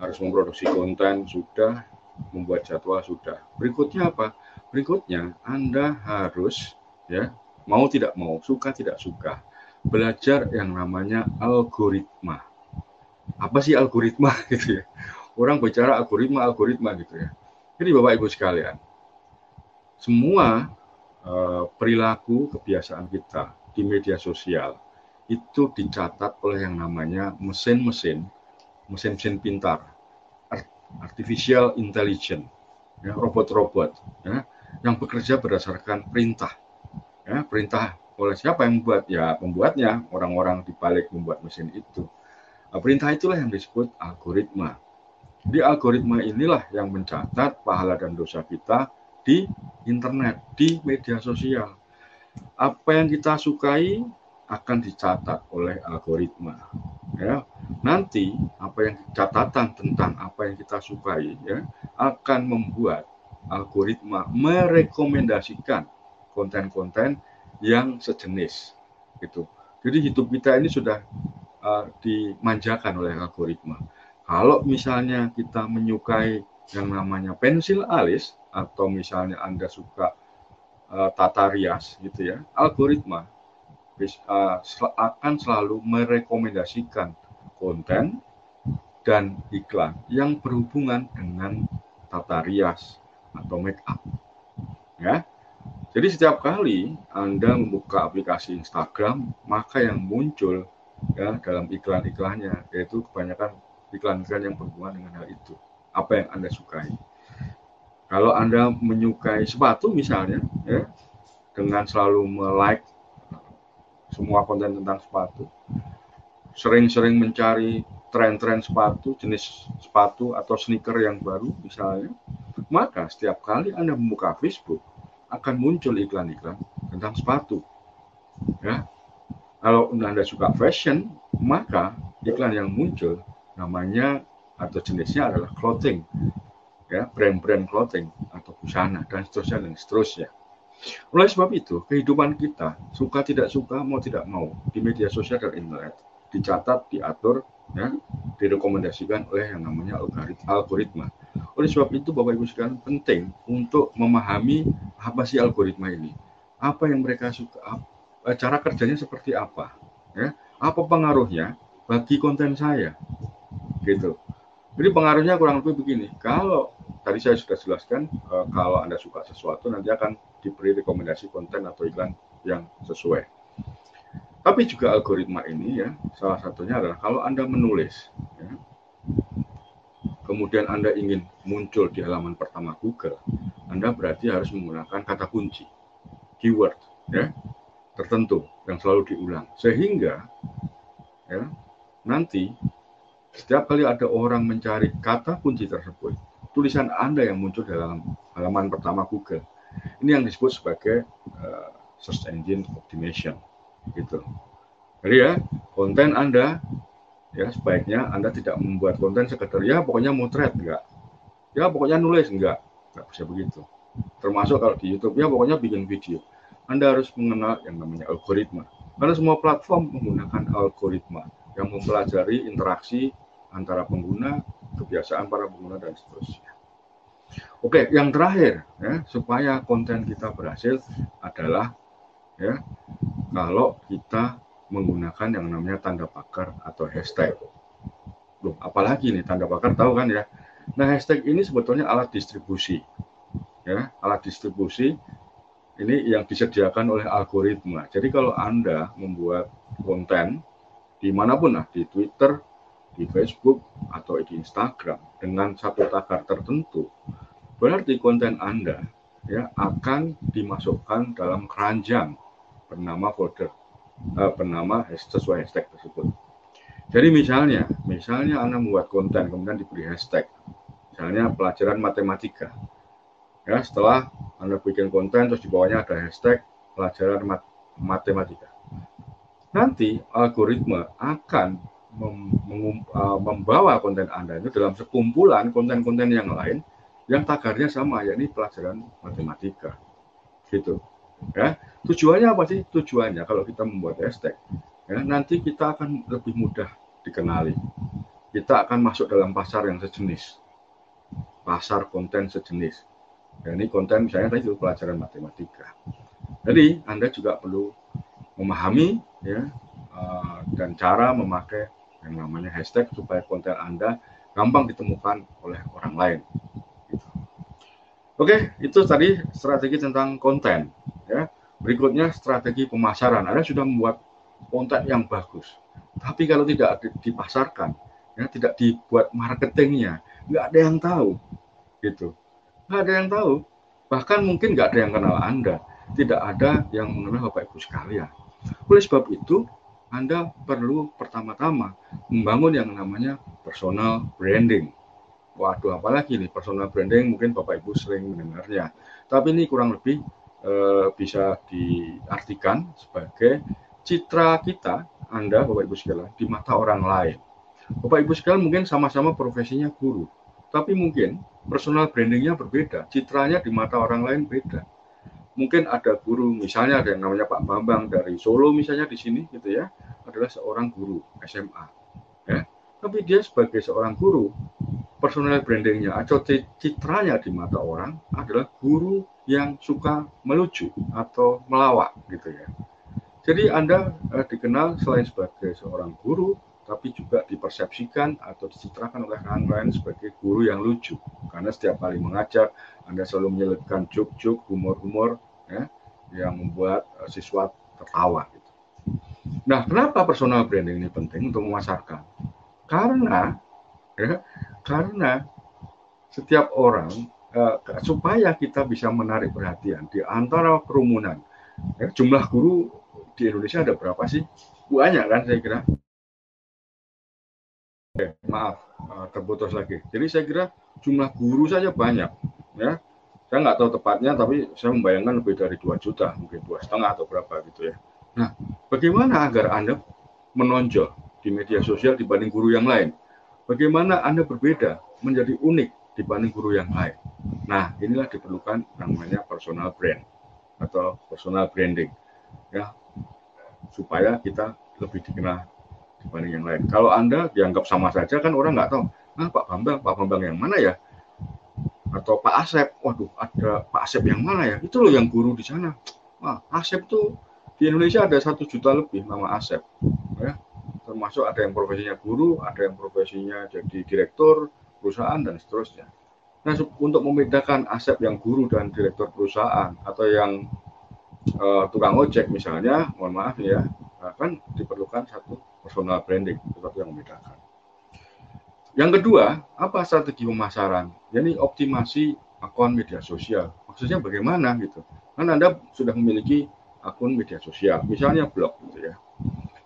harus memproduksi konten sudah, membuat jadwal sudah. Berikutnya apa? Berikutnya Anda harus ya, mau tidak mau, suka tidak suka, belajar yang namanya algoritma apa sih algoritma gitu ya. Orang bicara algoritma algoritma gitu ya. Jadi Bapak Ibu sekalian, semua uh, perilaku kebiasaan kita di media sosial itu dicatat oleh yang namanya mesin-mesin, mesin-mesin pintar, artificial intelligence, ya, robot-robot, ya, yang bekerja berdasarkan perintah, ya, perintah oleh siapa yang membuat? Ya, pembuatnya, orang-orang di balik membuat mesin itu. Nah, perintah itulah yang disebut algoritma. Di algoritma inilah yang mencatat pahala dan dosa kita di internet, di media sosial. Apa yang kita sukai akan dicatat oleh algoritma. Ya, nanti apa yang catatan tentang apa yang kita sukai ya akan membuat algoritma merekomendasikan konten-konten yang sejenis gitu. Jadi hidup kita ini sudah uh, dimanjakan oleh algoritma. Kalau misalnya kita menyukai yang namanya pensil alis atau misalnya Anda suka uh, tata rias gitu ya, algoritma akan selalu merekomendasikan konten dan iklan yang berhubungan dengan tata rias atau make up. Ya. Jadi setiap kali Anda membuka aplikasi Instagram, maka yang muncul ya dalam iklan-iklannya yaitu kebanyakan iklan-iklan yang berhubungan dengan hal itu apa yang anda sukai kalau anda menyukai sepatu misalnya ya dengan selalu like semua konten tentang sepatu sering-sering mencari tren-tren sepatu jenis sepatu atau sneaker yang baru misalnya maka setiap kali anda membuka Facebook akan muncul iklan-iklan tentang sepatu ya kalau Anda suka fashion, maka iklan yang muncul namanya atau jenisnya adalah clothing. Ya, brand-brand clothing atau busana dan seterusnya dan seterusnya. Oleh sebab itu, kehidupan kita suka tidak suka, mau tidak mau di media sosial dan internet dicatat, diatur, ya, direkomendasikan oleh yang namanya algoritma. Oleh sebab itu, Bapak Ibu sekalian penting untuk memahami apa sih algoritma ini, apa yang mereka suka, Eh, cara kerjanya seperti apa, ya, apa pengaruhnya bagi konten saya, gitu. Jadi pengaruhnya kurang lebih begini. Kalau tadi saya sudah jelaskan, uh, kalau anda suka sesuatu nanti akan diberi rekomendasi konten atau iklan yang sesuai. Tapi juga algoritma ini ya, salah satunya adalah kalau anda menulis, ya, kemudian anda ingin muncul di halaman pertama Google, anda berarti harus menggunakan kata kunci, keyword, ya tertentu yang selalu diulang sehingga ya nanti setiap kali ada orang mencari kata kunci tersebut tulisan anda yang muncul dalam halaman pertama Google. Ini yang disebut sebagai uh, search engine optimization gitu. Jadi ya konten anda ya sebaiknya anda tidak membuat konten sekedar ya pokoknya motret enggak. Ya pokoknya nulis enggak. Enggak bisa begitu. Termasuk kalau di YouTube ya pokoknya bikin video. Anda harus mengenal yang namanya algoritma. Karena semua platform menggunakan algoritma yang mempelajari interaksi antara pengguna, kebiasaan para pengguna dan seterusnya. Oke, yang terakhir ya, supaya konten kita berhasil adalah ya kalau kita menggunakan yang namanya tanda pakar atau hashtag. Loh, apalagi nih tanda pakar tahu kan ya. Nah, hashtag ini sebetulnya alat distribusi. Ya, alat distribusi ini yang disediakan oleh algoritma. Jadi kalau Anda membuat konten di mana pun lah, di Twitter, di Facebook, atau di Instagram dengan satu tagar tertentu, berarti konten Anda ya akan dimasukkan dalam keranjang bernama folder, eh, bernama sesuai hashtag tersebut. Jadi misalnya, misalnya Anda membuat konten kemudian diberi hashtag, misalnya pelajaran matematika, ya setelah anda bikin konten terus di bawahnya ada hashtag pelajaran mat matematika. Nanti algoritma akan uh, membawa konten Anda itu dalam sekumpulan konten-konten yang lain yang tagarnya sama, yakni pelajaran matematika. Gitu. Ya. Tujuannya apa sih? Tujuannya kalau kita membuat hashtag, ya, nanti kita akan lebih mudah dikenali. Kita akan masuk dalam pasar yang sejenis. Pasar konten sejenis. Ya, ini konten misalnya tadi itu pelajaran matematika. Jadi Anda juga perlu memahami ya uh, dan cara memakai yang namanya hashtag supaya konten Anda gampang ditemukan oleh orang lain. Oke, itu tadi strategi tentang konten. Ya, berikutnya strategi pemasaran. Anda sudah membuat konten yang bagus, tapi kalau tidak dipasarkan, ya tidak dibuat marketingnya, nggak ada yang tahu, gitu. Nggak ada yang tahu. Bahkan mungkin nggak ada yang kenal Anda. Tidak ada yang mengenal Bapak Ibu sekalian. Oleh sebab itu, anda perlu pertama-tama membangun yang namanya personal branding. Waduh, apalagi nih personal branding mungkin Bapak Ibu sering mendengarnya. Tapi ini kurang lebih e, bisa diartikan sebagai citra kita, Anda Bapak Ibu sekalian, di mata orang lain. Bapak Ibu sekalian mungkin sama-sama profesinya guru, tapi mungkin personal brandingnya berbeda, citranya di mata orang lain beda mungkin ada guru misalnya ada yang namanya Pak Bambang dari Solo misalnya di sini gitu ya adalah seorang guru SMA ya. Tapi dia sebagai seorang guru personal brandingnya atau citranya di mata orang adalah guru yang suka melucu atau melawak gitu ya. Jadi anda eh, dikenal selain sebagai seorang guru tapi juga dipersepsikan atau dicitrakan oleh orang lain sebagai guru yang lucu karena setiap kali mengajar Anda selalu menyelipkan juk-juk humor-humor ya yang membuat uh, siswa tertawa gitu. Nah, kenapa personal branding ini penting untuk memasarkan? Karena ya, karena setiap orang uh, supaya kita bisa menarik perhatian di antara kerumunan. Ya, jumlah guru di Indonesia ada berapa sih? Banyak kan saya kira. Oke, maaf, uh, terputus lagi. Jadi saya kira jumlah guru saja banyak, ya. Saya nggak tahu tepatnya, tapi saya membayangkan lebih dari 2 juta, mungkin dua setengah atau berapa gitu ya. Nah, bagaimana agar Anda menonjol di media sosial dibanding guru yang lain? Bagaimana Anda berbeda, menjadi unik dibanding guru yang lain? Nah, inilah diperlukan namanya personal brand atau personal branding, ya, supaya kita lebih dikenal dibanding yang lain. Kalau Anda dianggap sama saja kan orang nggak tahu, nah Pak Bambang, Pak Bambang yang mana ya? Atau Pak Asep, waduh ada Pak Asep yang mana ya? Itu loh yang guru di sana. Wah, Asep tuh di Indonesia ada satu juta lebih nama Asep. Ya. Termasuk ada yang profesinya guru, ada yang profesinya jadi direktur perusahaan dan seterusnya. Nah, untuk membedakan Asep yang guru dan direktur perusahaan atau yang uh, tukang ojek misalnya, mohon maaf ya, kan diperlukan satu personal branding, sesuatu yang membedakan. Yang kedua, apa strategi pemasaran? Jadi optimasi akun media sosial. Maksudnya bagaimana gitu? Kan Anda sudah memiliki akun media sosial, misalnya blog gitu ya.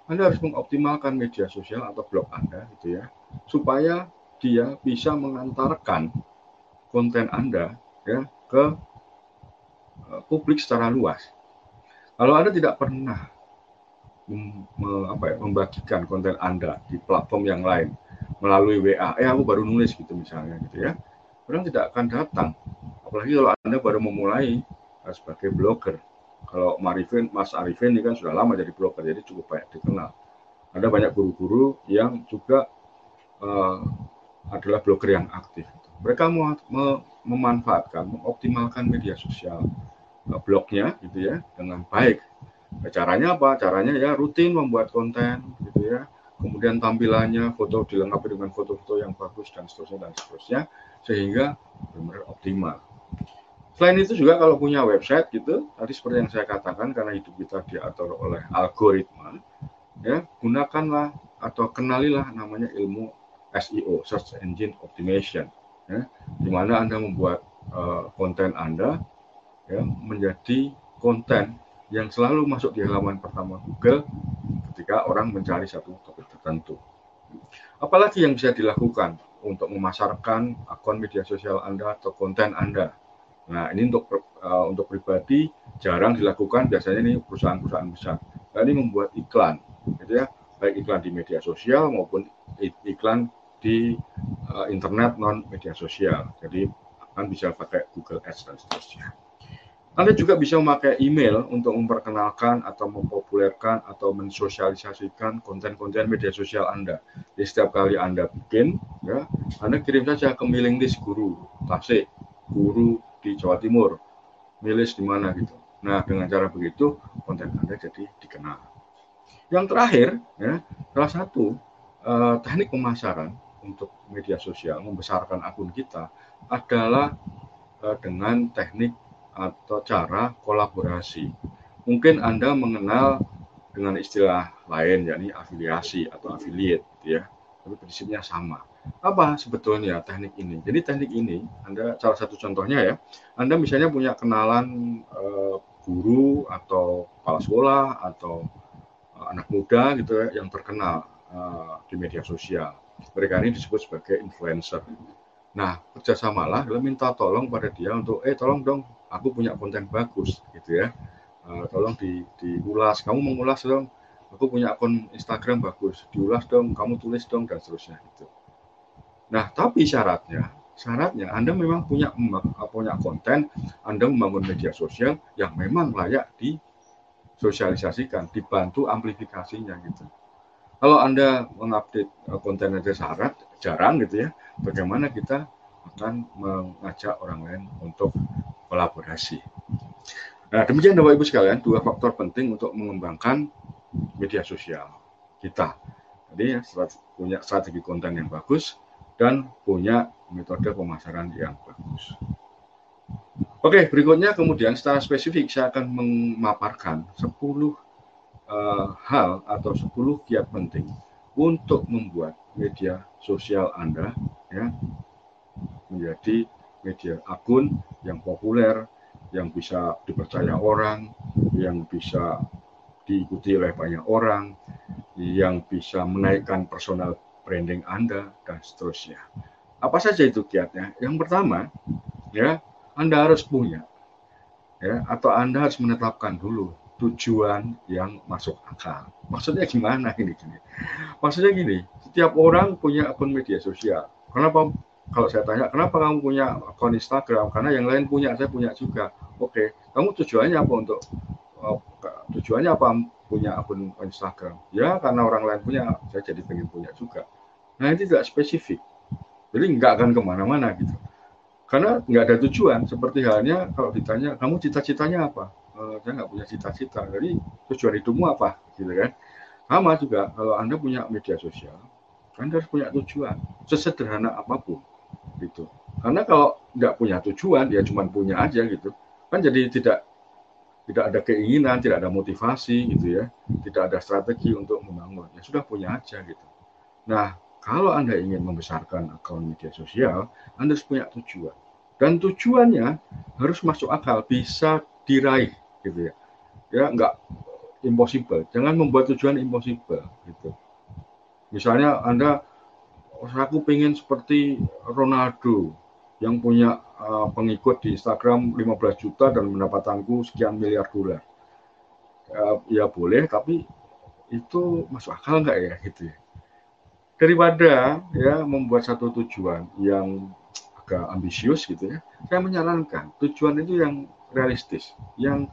Anda harus mengoptimalkan media sosial atau blog Anda gitu ya, supaya dia bisa mengantarkan konten Anda ya ke uh, publik secara luas. Kalau Anda tidak pernah apa ya, membagikan konten Anda di platform yang lain melalui WA. Eh aku baru nulis gitu misalnya gitu ya. Orang tidak akan datang. Apalagi kalau Anda baru memulai uh, sebagai blogger. Kalau Marifin, Mas Arifin ini kan sudah lama jadi blogger, jadi cukup banyak dikenal. Ada banyak guru-guru yang juga uh, adalah blogger yang aktif. Mereka mau memanfaatkan, mengoptimalkan media sosial uh, blognya gitu ya dengan baik Nah, caranya apa? Caranya ya rutin membuat konten gitu ya. Kemudian tampilannya foto dilengkapi dengan foto-foto yang bagus dan seterusnya dan seterusnya sehingga benar-benar optimal. Selain itu juga kalau punya website gitu, tadi seperti yang saya katakan karena hidup kita diatur oleh algoritma, ya gunakanlah atau kenalilah namanya ilmu SEO (Search Engine Optimization), ya, di mana anda membuat uh, konten anda ya menjadi konten yang selalu masuk di halaman pertama Google ketika orang mencari satu topik tertentu. Apalagi yang bisa dilakukan untuk memasarkan akun media sosial Anda atau konten Anda. Nah, ini untuk uh, untuk pribadi jarang dilakukan, biasanya ini perusahaan-perusahaan besar. Nah, ini membuat iklan gitu ya baik iklan di media sosial maupun iklan di uh, internet non media sosial jadi akan bisa pakai Google Ads dan seterusnya anda juga bisa memakai email untuk memperkenalkan atau mempopulerkan atau mensosialisasikan konten-konten media sosial Anda. Di setiap kali Anda bikin, ya, Anda kirim saja ke mailing list guru, Tasik, guru di Jawa Timur, milis di mana gitu. Nah, dengan cara begitu konten Anda jadi dikenal. Yang terakhir, ya, salah satu uh, teknik pemasaran untuk media sosial membesarkan akun kita adalah uh, dengan teknik atau cara kolaborasi. Mungkin Anda mengenal dengan istilah lain yakni afiliasi atau affiliate ya. Tapi prinsipnya sama. Apa sebetulnya teknik ini? Jadi teknik ini Anda salah satu contohnya ya. Anda misalnya punya kenalan eh, guru atau kepala sekolah atau eh, anak muda gitu ya yang terkenal eh, di media sosial. Mereka ini disebut sebagai influencer. Nah, kerjasamalah, minta tolong pada dia untuk, eh tolong dong aku punya konten bagus gitu ya. Uh, tolong di diulas kamu mengulas dong aku punya akun Instagram bagus diulas dong kamu tulis dong dan seterusnya gitu. Nah tapi syaratnya syaratnya Anda memang punya punya konten Anda membangun media sosial yang memang layak di sosialisasikan dibantu amplifikasinya gitu. Kalau Anda mengupdate eh, konten aja syarat jarang gitu ya bagaimana kita akan mengajak orang lain untuk kolaborasi. Nah, demikian Bapak Ibu sekalian, dua faktor penting untuk mengembangkan media sosial kita. Jadi punya strategi konten yang bagus dan punya metode pemasaran yang bagus. Oke, berikutnya kemudian secara spesifik saya akan memaparkan 10 uh, hal atau 10 kiat penting untuk membuat media sosial Anda ya menjadi media akun yang populer, yang bisa dipercaya orang, yang bisa diikuti oleh banyak orang, yang bisa menaikkan personal branding Anda dan seterusnya. Apa saja itu kiatnya? Yang pertama, ya, Anda harus punya ya atau Anda harus menetapkan dulu tujuan yang masuk akal. Maksudnya gimana ini gini? Maksudnya gini, setiap orang punya akun media sosial. Kenapa kalau saya tanya kenapa kamu punya akun Instagram? Karena yang lain punya saya punya juga. Oke kamu tujuannya apa untuk oh, tujuannya apa punya akun Instagram? Ya karena orang lain punya saya jadi pengen punya juga. Nah ini tidak spesifik. Jadi nggak akan ke mana-mana gitu. Karena nggak ada tujuan. Seperti halnya kalau ditanya kamu cita-citanya apa e, saya nggak punya cita-cita jadi tujuan hidupmu apa gitu kan sama juga kalau anda punya media sosial anda harus punya tujuan sesederhana apa pun gitu. Karena kalau nggak punya tujuan, ya cuma punya aja gitu, kan jadi tidak tidak ada keinginan, tidak ada motivasi gitu ya, tidak ada strategi untuk membangun. Ya sudah punya aja gitu. Nah, kalau Anda ingin membesarkan akun media sosial, Anda harus punya tujuan. Dan tujuannya harus masuk akal, bisa diraih gitu ya. Ya nggak impossible. Jangan membuat tujuan impossible gitu. Misalnya Anda aku pengen seperti Ronaldo yang punya uh, pengikut di Instagram 15 juta dan pendapatanku sekian miliar dolar. Uh, ya boleh, tapi itu masuk akal nggak ya gitu ya. Daripada ya membuat satu tujuan yang agak ambisius gitu ya, saya menyarankan tujuan itu yang realistis, yang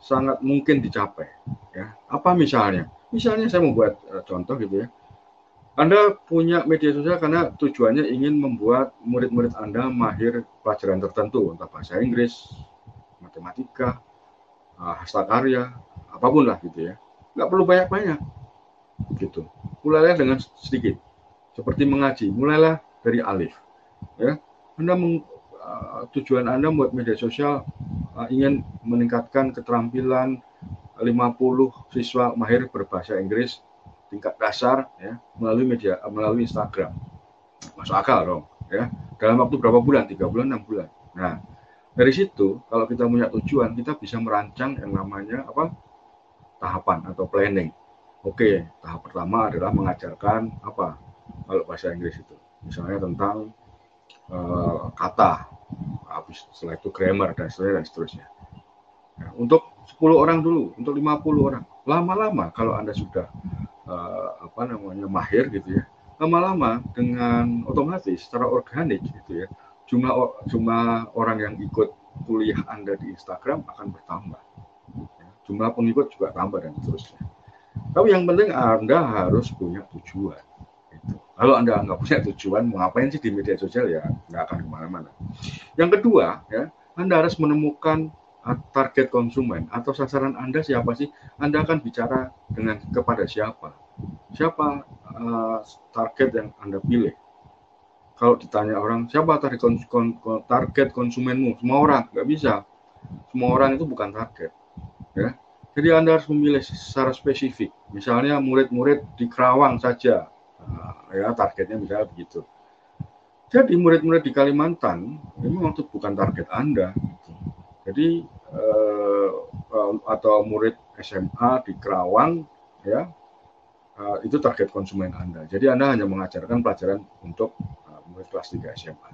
sangat mungkin dicapai. Ya, apa misalnya? Misalnya saya membuat uh, contoh gitu ya, anda punya media sosial karena tujuannya ingin membuat murid-murid Anda mahir pelajaran tertentu, entah bahasa Inggris, matematika, uh, karya, apa pun lah gitu ya. Nggak perlu banyak-banyak, gitu. Mulailah dengan sedikit, seperti mengaji. Mulailah dari alif, ya. Anda meng, uh, tujuan Anda membuat media sosial uh, ingin meningkatkan keterampilan 50 siswa mahir berbahasa Inggris tingkat dasar ya melalui media melalui Instagram. Masuk akal dong ya. Dalam waktu berapa bulan? Tiga bulan enam bulan. Nah dari situ kalau kita punya tujuan kita bisa merancang yang namanya apa tahapan atau planning. Oke tahap pertama adalah mengajarkan apa kalau bahasa Inggris itu. Misalnya tentang uh, kata habis setelah itu grammar dan seterusnya seterusnya. Nah, untuk 10 orang dulu untuk 50 orang. Lama-lama kalau anda sudah uh, apa namanya mahir gitu ya lama-lama dengan otomatis secara organik gitu ya jumlah jumlah orang yang ikut kuliah Anda di Instagram akan bertambah. Ya, jumlah pengikut juga tambah dan seterusnya. Tapi yang penting Anda harus punya tujuan. Kalau Anda nggak punya tujuan mau ngapain sih di media sosial ya nggak akan ke mana-mana yang kedua ya Anda harus menemukan target konsumen atau sasaran Anda siapa sih? Anda akan bicara dengan kepada siapa? Siapa uh, target yang Anda pilih? Kalau ditanya orang, siapa target, target konsumenmu? Semua orang, nggak bisa. Semua orang itu bukan target. Ya. Jadi Anda harus memilih secara spesifik. Misalnya murid-murid di Kerawang saja, ya targetnya misalnya begitu. Jadi murid-murid di Kalimantan ini waktu bukan target Anda. Gitu. Jadi uh, atau murid SMA di Kerawang ya uh, itu target konsumen Anda. Jadi Anda hanya mengajarkan pelajaran untuk uh, murid kelas 3 SMA.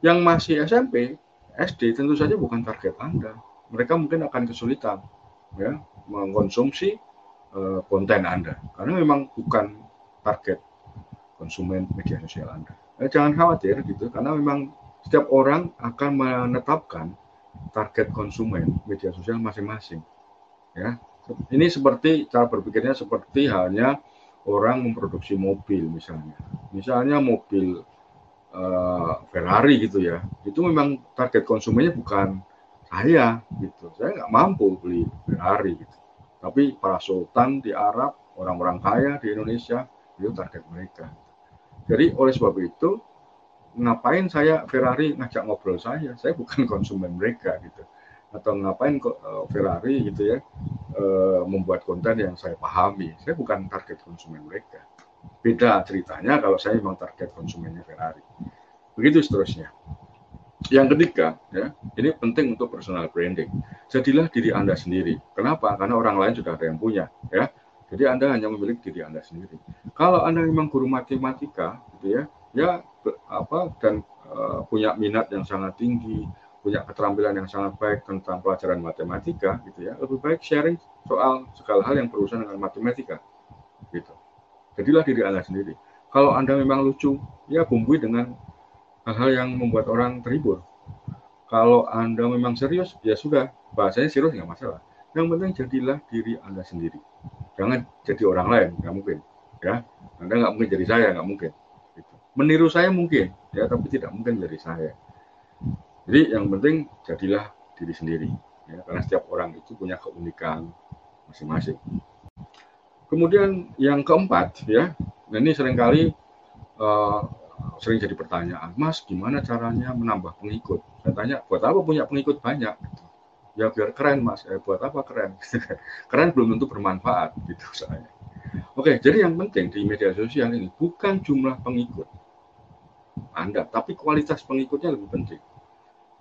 Yang masih SMP, SD tentu saja bukan target Anda. Mereka mungkin akan kesulitan ya mengkonsumsi uh, konten Anda karena memang bukan target konsumen media sosial Anda. Eh, jangan khawatir gitu karena memang setiap orang akan menetapkan target konsumen media sosial masing-masing. Ya, ini seperti cara berpikirnya seperti halnya orang memproduksi mobil misalnya. Misalnya mobil uh, Ferrari gitu ya, itu memang target konsumennya bukan saya gitu. Saya nggak mampu beli Ferrari gitu. Tapi para sultan di Arab, orang-orang kaya di Indonesia itu target mereka. Jadi oleh sebab itu ngapain saya Ferrari ngajak ngobrol saya? Saya bukan konsumen mereka gitu. Atau ngapain kok uh, Ferrari gitu ya uh, membuat konten yang saya pahami? Saya bukan target konsumen mereka. Beda ceritanya kalau saya memang target konsumennya Ferrari. Begitu seterusnya. Yang ketiga ya ini penting untuk personal branding. Jadilah diri anda sendiri. Kenapa? Karena orang lain sudah ada yang punya ya jadi anda hanya memiliki diri anda sendiri kalau anda memang guru matematika gitu ya ya apa dan uh, punya minat yang sangat tinggi, punya keterampilan yang sangat baik tentang pelajaran matematika gitu ya, lebih baik sharing soal segala hal yang berurusan dengan matematika gitu. Jadilah diri Anda sendiri. Kalau Anda memang lucu, ya bumbui dengan hal-hal yang membuat orang terhibur. Kalau Anda memang serius, ya sudah, bahasanya serius nggak masalah. Yang penting jadilah diri Anda sendiri. Jangan jadi orang lain, nggak mungkin. Ya, Anda nggak mungkin jadi saya, nggak mungkin. Meniru saya mungkin ya tapi tidak mungkin dari saya. Jadi yang penting jadilah diri sendiri ya. Karena setiap orang itu punya keunikan masing-masing. Kemudian yang keempat ya. Ini sering kali uh, sering jadi pertanyaan mas gimana caranya menambah pengikut? Saya tanya buat apa punya pengikut banyak ya biar keren mas eh, buat apa keren keren belum tentu bermanfaat gitu saya Oke, jadi yang penting di media sosial ini bukan jumlah pengikut, anda, tapi kualitas pengikutnya lebih penting.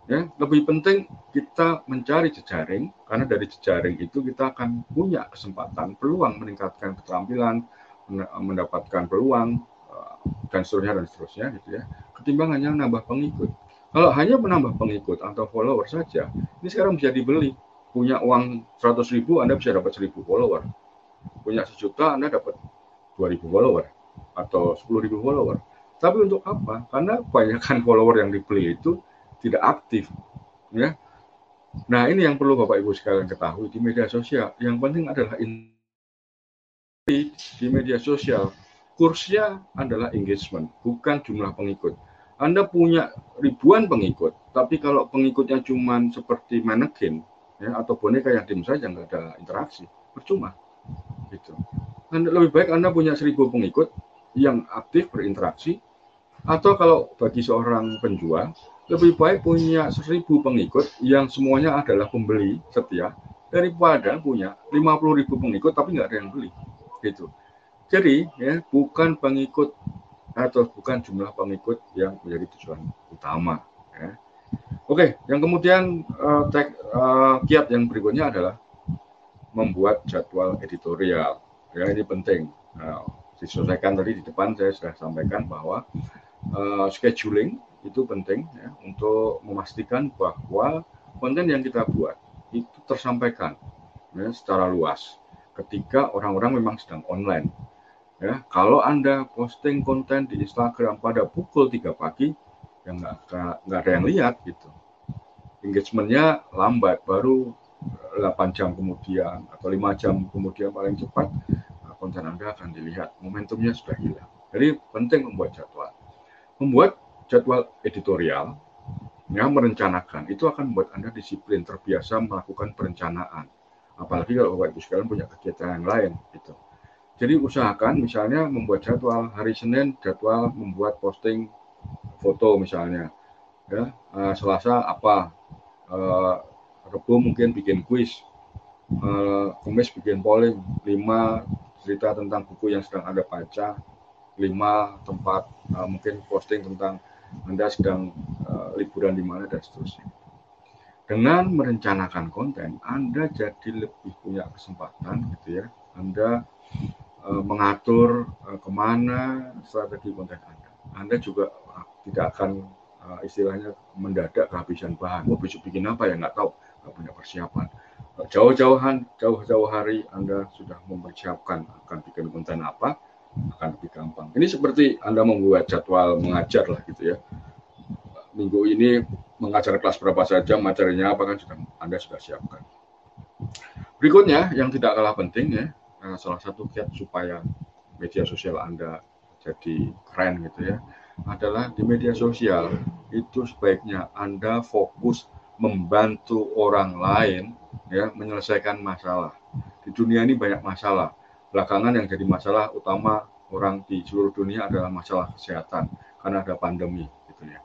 Ya, lebih penting kita mencari jejaring karena dari jejaring itu kita akan punya kesempatan, peluang meningkatkan keterampilan, mendapatkan peluang eh, dan seterusnya dan seterusnya gitu ya. Ketimbang hanya menambah pengikut. Kalau hanya menambah pengikut atau follower saja, ini sekarang bisa dibeli. Punya uang 100 ribu, Anda bisa dapat 1000 follower. Punya sejuta, Anda dapat 2000 follower atau 10 ribu follower tapi untuk apa? Karena kebanyakan follower yang dibeli itu tidak aktif, ya. Nah ini yang perlu Bapak Ibu sekalian ketahui di media sosial. Yang penting adalah di media sosial kursnya adalah engagement, bukan jumlah pengikut. Anda punya ribuan pengikut, tapi kalau pengikutnya cuma seperti manekin ya, atau boneka yang dim saja nggak ada interaksi, percuma. Gitu. Anda, lebih baik Anda punya seribu pengikut yang aktif berinteraksi, atau kalau bagi seorang penjual, lebih baik punya seribu pengikut yang semuanya adalah pembeli setia daripada punya 50 ribu pengikut tapi nggak ada yang beli. Gitu. Jadi ya bukan pengikut atau bukan jumlah pengikut yang menjadi tujuan utama. Ya. Oke, yang kemudian uh, tek, uh, kiat yang berikutnya adalah membuat jadwal editorial. Ya ini penting. Nah, diselesaikan tadi di depan saya sudah sampaikan bahwa uh, scheduling itu penting ya, untuk memastikan bahwa konten yang kita buat itu tersampaikan ya, secara luas. ketika orang-orang memang sedang online. Ya, kalau Anda posting konten di Instagram pada pukul 3 pagi, ya nggak, ada yang lihat gitu. Engagementnya lambat, baru 8 jam kemudian atau 5 jam kemudian paling cepat nah, konten Anda akan dilihat. Momentumnya sudah hilang. Jadi penting membuat jadwal. Membuat jadwal editorial, ya merencanakan, itu akan membuat Anda disiplin, terbiasa melakukan perencanaan. Apalagi kalau Bapak Ibu sekalian punya kegiatan yang lain. Gitu. Jadi usahakan misalnya membuat jadwal hari Senin jadwal membuat posting foto misalnya ya. Uh, Selasa apa? Uh, Rebu mungkin bikin kuis. Uh, Kamis bikin polling lima cerita tentang buku yang sedang Anda baca lima tempat uh, mungkin posting tentang Anda sedang uh, liburan di mana dan seterusnya. Dengan merencanakan konten Anda jadi lebih punya kesempatan gitu ya. Anda mengatur uh, ke mana strategi konten Anda. Anda juga uh, tidak akan uh, istilahnya mendadak kehabisan bahan. Mau besok bikin apa ya nggak tahu, nggak punya persiapan. Jauh-jauhan, jauh-jauh hari Anda sudah mempersiapkan akan bikin konten apa, akan lebih gampang. Ini seperti Anda membuat jadwal mengajar lah gitu ya. Minggu ini mengajar kelas berapa saja, materinya apa kan sudah Anda sudah siapkan. Berikutnya yang tidak kalah penting ya, uh, salah satu kiat supaya media sosial Anda jadi keren gitu ya adalah di media sosial itu sebaiknya Anda fokus membantu orang lain ya menyelesaikan masalah. Di dunia ini banyak masalah. Belakangan yang jadi masalah utama orang di seluruh dunia adalah masalah kesehatan karena ada pandemi gitu ya.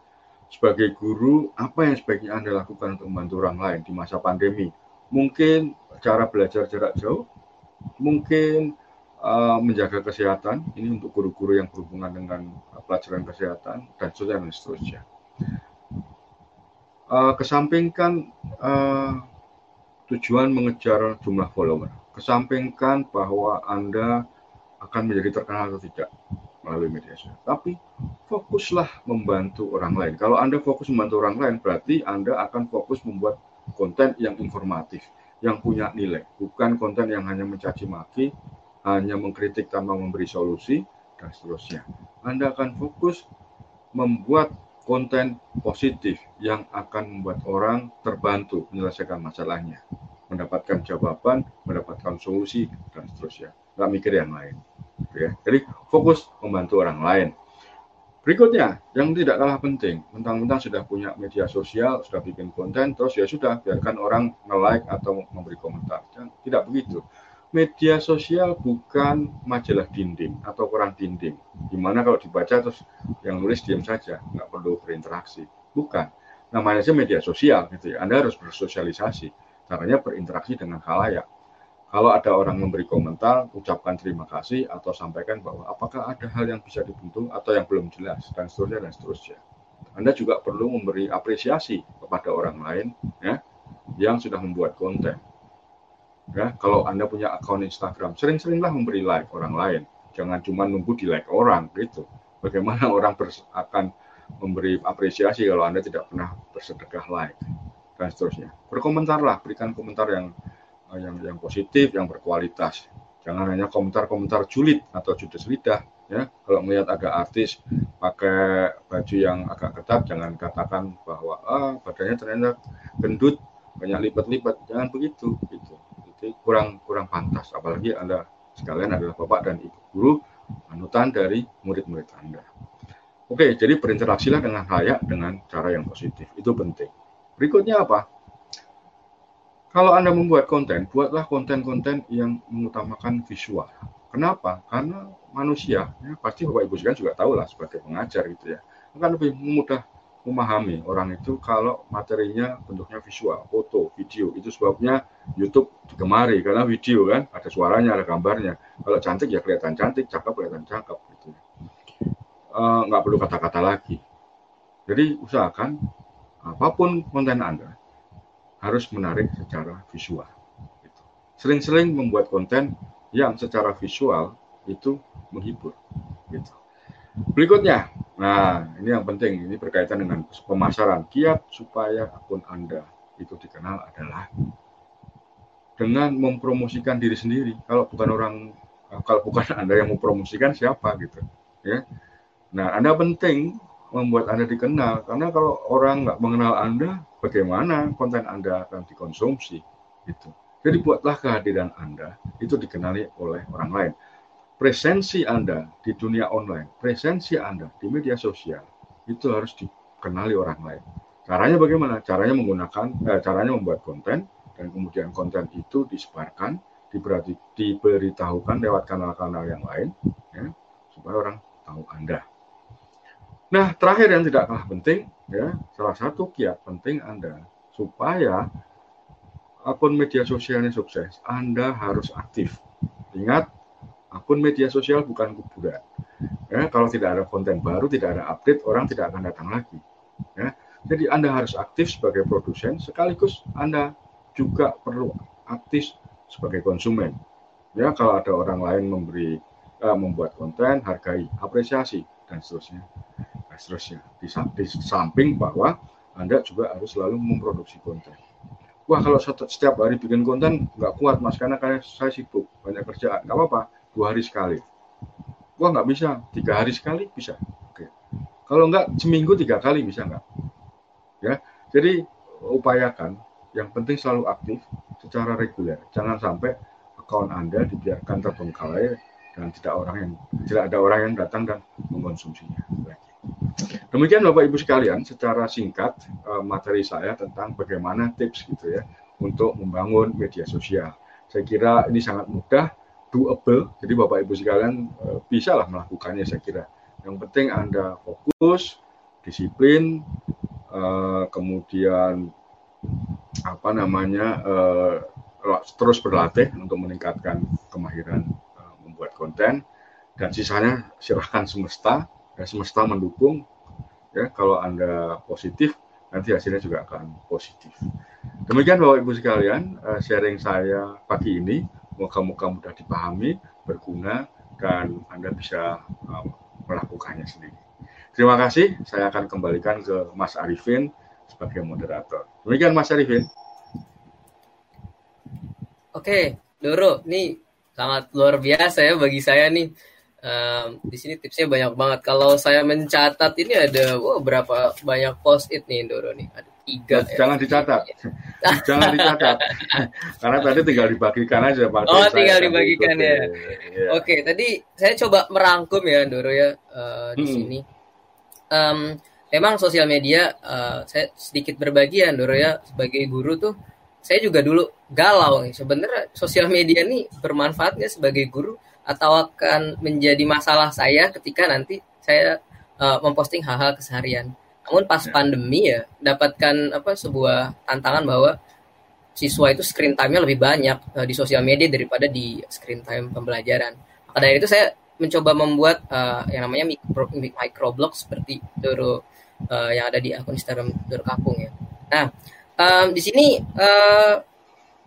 Sebagai guru, apa yang sebaiknya Anda lakukan untuk membantu orang lain di masa pandemi? Mungkin cara belajar jarak jauh, mungkin uh, menjaga kesehatan ini untuk guru-guru yang berhubungan dengan uh, pelajaran kesehatan dan seterusnya dan seterusnya. Uh, kesampingkan uh, tujuan mengejar jumlah follower, kesampingkan bahwa anda akan menjadi terkenal atau tidak melalui media sosial. Tapi fokuslah membantu orang lain. Kalau Anda fokus membantu orang lain, berarti Anda akan fokus membuat konten yang informatif yang punya nilai, bukan konten yang hanya mencaci maki, hanya mengkritik tanpa memberi solusi, dan seterusnya. Anda akan fokus membuat konten positif yang akan membuat orang terbantu menyelesaikan masalahnya, mendapatkan jawaban, mendapatkan solusi, dan seterusnya. Nggak mikir yang lain. Ya. Jadi fokus membantu orang lain. Berikutnya, yang tidak kalah penting, mentang-mentang sudah punya media sosial, sudah bikin konten, terus ya sudah, biarkan orang nge-like atau memberi komentar. Dan tidak begitu. Media sosial bukan majalah dinding atau koran dinding, di mana kalau dibaca terus yang nulis diam saja, nggak perlu berinteraksi. Bukan. Namanya saja media sosial, gitu ya. Anda harus bersosialisasi. Caranya berinteraksi dengan halayak kalau ada orang memberi komentar, ucapkan terima kasih atau sampaikan bahwa apakah ada hal yang bisa dibentuk atau yang belum jelas dan seterusnya dan seterusnya. Anda juga perlu memberi apresiasi kepada orang lain ya yang sudah membuat konten. Ya, kalau Anda punya akun Instagram, sering-seringlah memberi like orang lain. Jangan cuma nunggu di like orang gitu. Bagaimana orang akan memberi apresiasi kalau Anda tidak pernah bersedekah like dan seterusnya. Berkomentarlah, berikan komentar yang yang yang positif, yang berkualitas. Jangan hanya komentar-komentar julid atau judes lidah. Ya, kalau melihat ada artis pakai baju yang agak ketat, jangan katakan bahwa ah badannya ternyata gendut, banyak lipat-lipat. Jangan begitu, gitu. Jadi kurang kurang pantas. Apalagi anda sekalian adalah bapak dan ibu guru, anutan dari murid-murid anda. Oke, jadi berinteraksilah dengan layak dengan cara yang positif. Itu penting. Berikutnya apa? Kalau Anda membuat konten, buatlah konten-konten yang mengutamakan visual. Kenapa? Karena manusia, ya, pasti Bapak Ibu sekalian juga tahu lah sebagai pengajar gitu ya, akan lebih mudah memahami orang itu kalau materinya bentuknya visual, foto, video. Itu sebabnya YouTube digemari karena video kan, ada suaranya, ada gambarnya. Kalau cantik ya kelihatan cantik, cakep kelihatan cakep gitu. Uh, nggak perlu kata-kata lagi. Jadi usahakan apa pun konten Anda, harus menarik secara visual. Gitu. Sering-sering membuat konten yang secara visual itu menghibur. Gitu. Berikutnya, nah ini yang penting, ini berkaitan dengan pemasaran. Kiat supaya akun Anda itu dikenal adalah dengan mempromosikan diri sendiri. Kalau bukan orang, kalau bukan anda yang mempromosikan siapa gitu, ya. Nah, anda penting membuat anda dikenal karena kalau orang nggak mengenal anda, bagaimana konten anda akan dikonsumsi, gitu. Jadi buatlah kehadiran anda itu dikenali oleh orang lain. Presensi anda di dunia online, presensi anda di media sosial itu harus dikenali orang lain. Caranya bagaimana? Caranya menggunakan, eh, caranya membuat konten dan kemudian konten itu disebarkan, diberati, diberitahukan lewat kanal-kanal yang lain, ya, supaya orang tahu Anda. Nah, terakhir yang tidak kalah penting, ya, salah satu kiat penting Anda supaya akun media sosialnya sukses, Anda harus aktif. Ingat, akun media sosial bukan kuburan. Ya, kalau tidak ada konten baru, tidak ada update, orang tidak akan datang lagi. Ya, jadi Anda harus aktif sebagai produsen, sekaligus Anda juga perlu aktif sebagai konsumen. Ya, kalau ada orang lain memberi uh, membuat konten, hargai, apresiasi dan seterusnya. Dan seterusnya. Di, di samping bahwa Anda juga harus selalu memproduksi konten. Wah, kalau setiap hari bikin konten nggak kuat mas, karena kayak saya sibuk banyak kerjaan. Nggak apa-apa, dua hari sekali. Wah, nggak bisa, tiga hari sekali bisa. Oke. Kalau nggak seminggu tiga kali bisa nggak? Ya, jadi upayakan yang penting selalu aktif secara reguler. Jangan sampai akun Anda dibiarkan terbengkalai dan tidak orang yang tidak ada orang yang datang dan mengkonsumsinya Demikian Bapak Ibu sekalian, secara singkat eh, materi saya tentang bagaimana tips gitu ya untuk membangun media sosial. Saya kira ini sangat mudah, doable. Jadi Bapak Ibu sekalian eh, bisa lah melakukannya saya kira. Yang penting Anda fokus, disiplin, eh, kemudian apa namanya terus berlatih untuk meningkatkan kemahiran membuat konten dan sisanya silahkan semesta dan semesta mendukung ya kalau anda positif nanti hasilnya juga akan positif demikian bapak ibu sekalian uh, sharing saya pagi ini moga-moga mudah dipahami berguna dan anda bisa uh, melakukannya sendiri terima kasih saya akan kembalikan ke Mas Arifin sebagai moderator. Demikian Mas Arifin. Oke, Doro, ini sangat luar biasa ya bagi saya nih. Um, di sini tipsnya banyak banget. Kalau saya mencatat ini ada wow, berapa banyak post it nih Doro nih. Ada tiga. Ya. Jangan ya. dicatat. Jangan dicatat. Karena tadi tinggal dibagikan aja Pak. Oh, tinggal dibagikan ya. ya. Oke, tadi saya coba merangkum ya Doro ya uh, di hmm. sini. Um, memang sosial media uh, saya sedikit berbagi ya Doro ya sebagai guru tuh saya juga dulu galau nih sebenarnya sosial media nih bermanfaat nggak sebagai guru atau akan menjadi masalah saya ketika nanti saya uh, memposting hal-hal keseharian namun pas ya. pandemi ya dapatkan apa sebuah tantangan bahwa siswa itu screen time-nya lebih banyak uh, di sosial media daripada di screen time pembelajaran maka dari itu saya mencoba membuat uh, yang namanya micro, microblog seperti Doro uh, yang ada di akun Instagram Durkapung ya. Nah, um, di sini uh,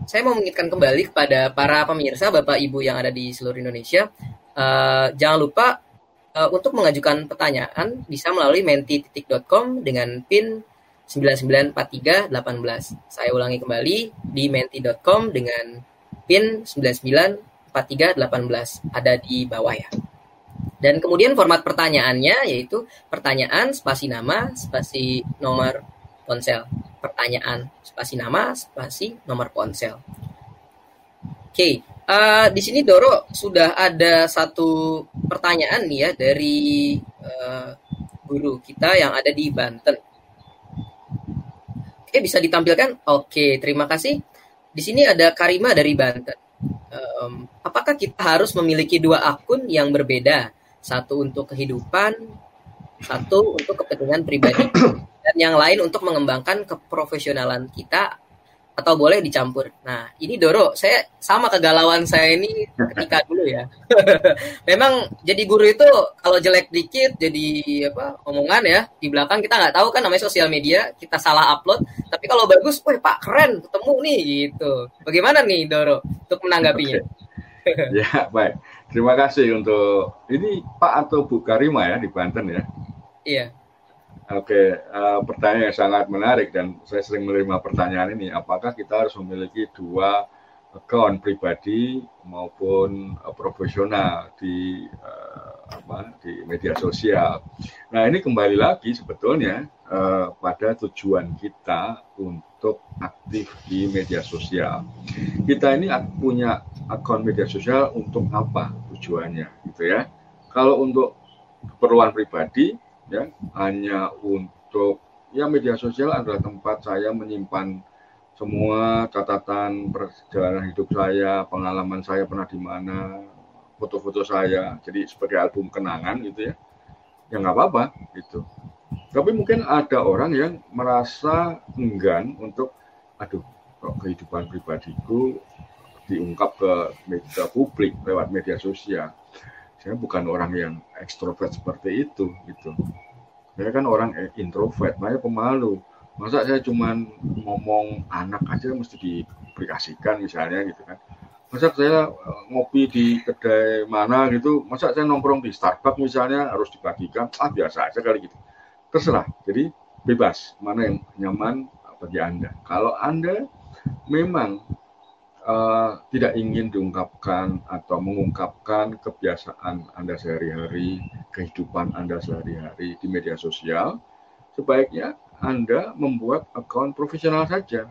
saya mau mengingatkan kembali kepada para pemirsa, Bapak Ibu yang ada di seluruh Indonesia, uh, jangan lupa uh, untuk mengajukan pertanyaan bisa melalui menti.com dengan PIN 994318. Saya ulangi kembali di menti.com dengan PIN 994318 ada di bawah ya. Dan kemudian format pertanyaannya yaitu pertanyaan spasi nama spasi nomor ponsel. Pertanyaan spasi nama spasi nomor ponsel. Oke, okay. uh, eh, di sini Doro sudah ada satu pertanyaan nih ya dari uh, guru kita yang ada di Banten. Oke, okay, bisa ditampilkan? Oke, okay, terima kasih. Di sini ada Karima dari Banten. Um, apakah kita harus memiliki dua akun yang berbeda? satu untuk kehidupan, satu untuk kepentingan pribadi, dan yang lain untuk mengembangkan keprofesionalan kita atau boleh dicampur. Nah, ini Doro, saya sama kegalauan saya ini ketika dulu ya. Memang jadi guru itu kalau jelek dikit jadi apa omongan ya di belakang kita nggak tahu kan namanya sosial media kita salah upload. Tapi kalau bagus, wah Pak keren ketemu nih gitu. Bagaimana nih Doro untuk menanggapinya? ya baik. Terima kasih untuk ini Pak atau Bu Karima ya di Banten ya. Iya. Oke, uh, pertanyaan yang sangat menarik dan saya sering menerima pertanyaan ini. Apakah kita harus memiliki dua account pribadi maupun uh, profesional di uh, apa di media sosial. Nah ini kembali lagi sebetulnya uh, pada tujuan kita untuk aktif di media sosial. Kita ini punya akun media sosial untuk apa tujuannya, gitu ya? Kalau untuk keperluan pribadi, ya hanya untuk ya media sosial adalah tempat saya menyimpan semua catatan perjalanan hidup saya, pengalaman saya pernah di mana, foto-foto saya, jadi sebagai album kenangan gitu ya, ya nggak apa-apa gitu. Tapi mungkin ada orang yang merasa enggan untuk, aduh, kok kehidupan pribadiku diungkap ke media publik lewat media sosial. Saya bukan orang yang ekstrovert seperti itu gitu. Saya kan orang introvert, saya pemalu. Masa saya cuma ngomong anak aja mesti diaplikasikan misalnya gitu kan. Masa saya eh, ngopi di kedai mana gitu masa saya nongkrong di Starbucks misalnya harus dibagikan ah biasa aja kali gitu. Terserah jadi bebas mana yang nyaman bagi anda. Kalau anda memang uh, tidak ingin diungkapkan atau mengungkapkan kebiasaan anda sehari-hari kehidupan anda sehari-hari di media sosial sebaiknya anda membuat akun profesional saja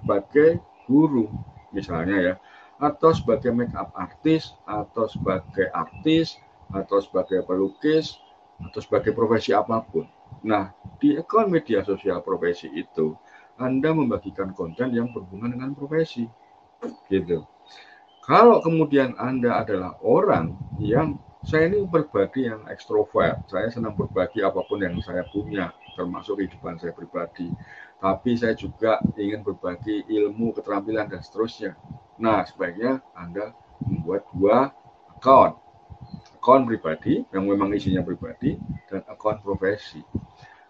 sebagai guru misalnya ya atau sebagai makeup artis atau sebagai artis atau sebagai pelukis atau sebagai profesi apa pun. Nah, di akun media sosial profesi itu Anda membagikan konten yang berhubungan dengan profesi. Gitu. Kalau kemudian Anda adalah orang yang saya ini berbagi yang ekstrovert, saya senang berbagi apa pun yang saya punya, termasuk kehidupan saya pribadi. Tapi saya juga ingin berbagi ilmu, keterampilan, dan seterusnya. Nah, sebaiknya Anda membuat dua account. Account pribadi, yang memang isinya pribadi, dan account profesi.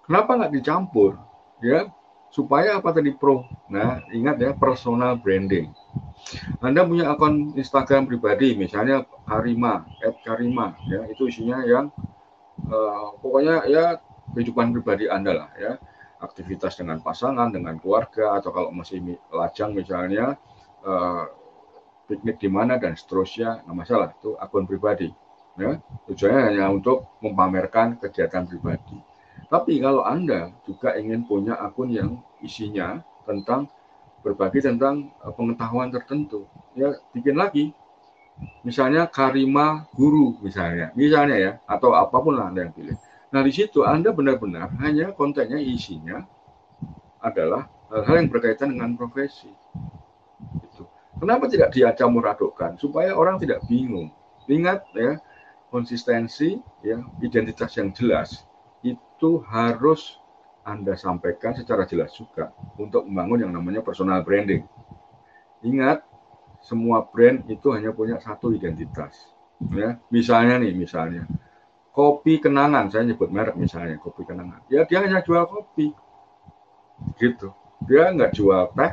Kenapa nggak dicampur? Ya, supaya apa tadi pro? Nah, ingat ya, personal branding. Anda punya akun Instagram pribadi, misalnya Karima, Karima, ya itu isinya yang uh, pokoknya ya kehidupan pribadi Anda lah ya. Aktivitas dengan pasangan, dengan keluarga, atau kalau masih lajang misalnya, uh, piknik di mana dan seterusnya, nggak masalah, itu akun pribadi. Ya. Tujuannya hanya untuk memamerkan kegiatan pribadi. Tapi kalau Anda juga ingin punya akun yang isinya tentang berbagi tentang eh, pengetahuan tertentu, ya bikin lagi. Misalnya Karima Guru misalnya, misalnya ya, atau apa pun lah Anda yang pilih. Nah, di situ Anda benar-benar hanya kontennya isinya adalah hal-hal yang berkaitan dengan profesi. Itu. Kenapa tidak diacamur adukkan? Supaya orang tidak bingung. Ingat ya, konsistensi, ya, identitas yang jelas itu harus Anda sampaikan secara jelas juga untuk membangun yang namanya personal branding. Ingat, semua brand itu hanya punya satu identitas. Ya, misalnya nih, misalnya. Kopi kenangan saya nyebut merek misalnya kopi kenangan. Ya dia hanya jual kopi. Gitu. Dia nggak jual teh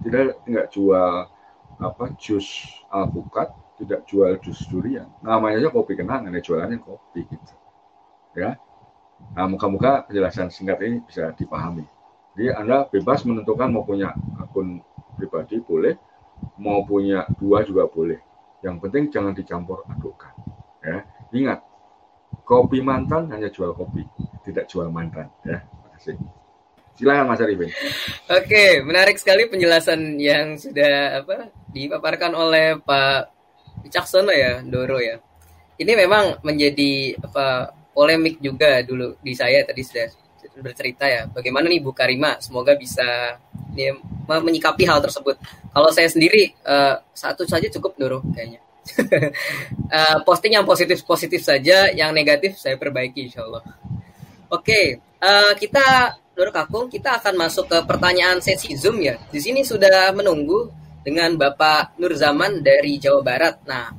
tidak nggak jual apa jus alpukat tidak jual jus durian. Namanya aja kopi kenangan ya jualannya kopi gitu. Ya nah muka-muka penjelasan singkat ini bisa dipahami jadi anda bebas menentukan mau punya akun pribadi boleh mau punya dua juga boleh yang penting jangan dicampur adukkan ya ingat kopi mantan hanya jual kopi, tidak jual mantan. Ya, terima kasih. Silakan Mas Arifin. Oke, menarik sekali penjelasan yang sudah apa dipaparkan oleh Pak Wicaksono ya, Doro ya. Ini memang menjadi apa polemik juga dulu di saya tadi sudah bercerita ya. Bagaimana nih Bu Karima? Semoga bisa ya, menyikapi hal tersebut. Kalau saya sendiri uh, satu saja cukup Doro kayaknya uh, posting yang positif-positif saja, yang negatif saya perbaiki insya Allah. Oke, okay, uh, eh, kita Doro Kakung, kita akan masuk ke pertanyaan sesi Zoom ya. Di sini sudah menunggu dengan Bapak Nur Zaman dari Jawa Barat. Nah,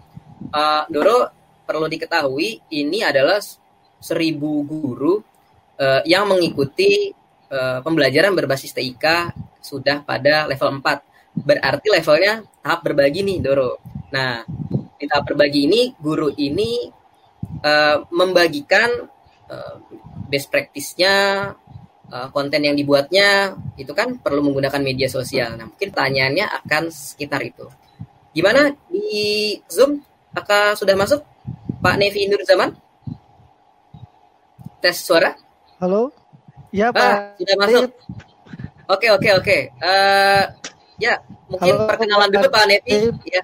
uh, Doro perlu diketahui ini adalah seribu guru uh, yang mengikuti uh, pembelajaran berbasis TIK sudah pada level 4. Berarti levelnya tahap berbagi nih, Doro. Nah, kita berbagi ini guru ini uh, membagikan uh, best practice-nya uh, konten yang dibuatnya itu kan perlu menggunakan media sosial. Nah, mungkin pertanyaannya akan sekitar itu. Gimana di Zoom? Apakah sudah masuk Pak Nevi Nur Zaman? Tes suara? Halo? Ya, Pak. Ah, sudah masuk. Oke, oke, oke. Uh, ya, mungkin Halo, perkenalan dulu Pak Nevi. Ya.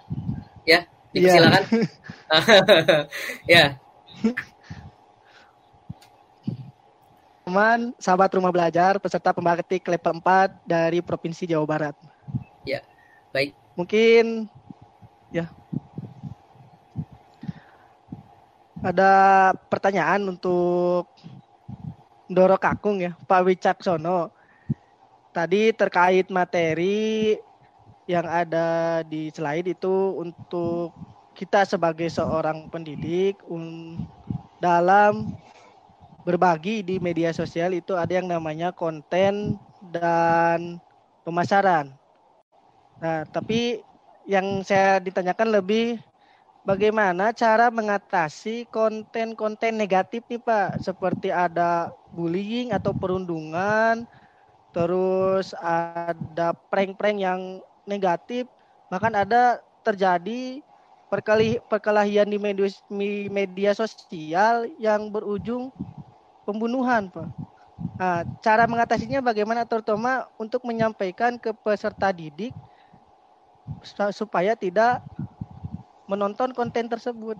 Ya, dipersilakan. Ya. ya. teman sahabat rumah belajar peserta pembatik level 4 dari Provinsi Jawa Barat. Ya, baik. Mungkin ya. Ada pertanyaan untuk Doro Kakung ya, Pak Wicaksono. Tadi terkait materi yang ada di slide itu untuk kita sebagai seorang pendidik dalam berbagi di media sosial itu ada yang namanya konten dan pemasaran. Nah, tapi yang saya ditanyakan lebih bagaimana cara mengatasi konten-konten negatif nih Pak, seperti ada bullying atau perundungan, terus ada prank-prank yang negatif, bahkan ada terjadi perkelahian di media, media sosial yang berujung pembunuhan, Pak. Nah, cara mengatasinya bagaimana terutama untuk menyampaikan ke peserta didik supaya tidak menonton konten tersebut.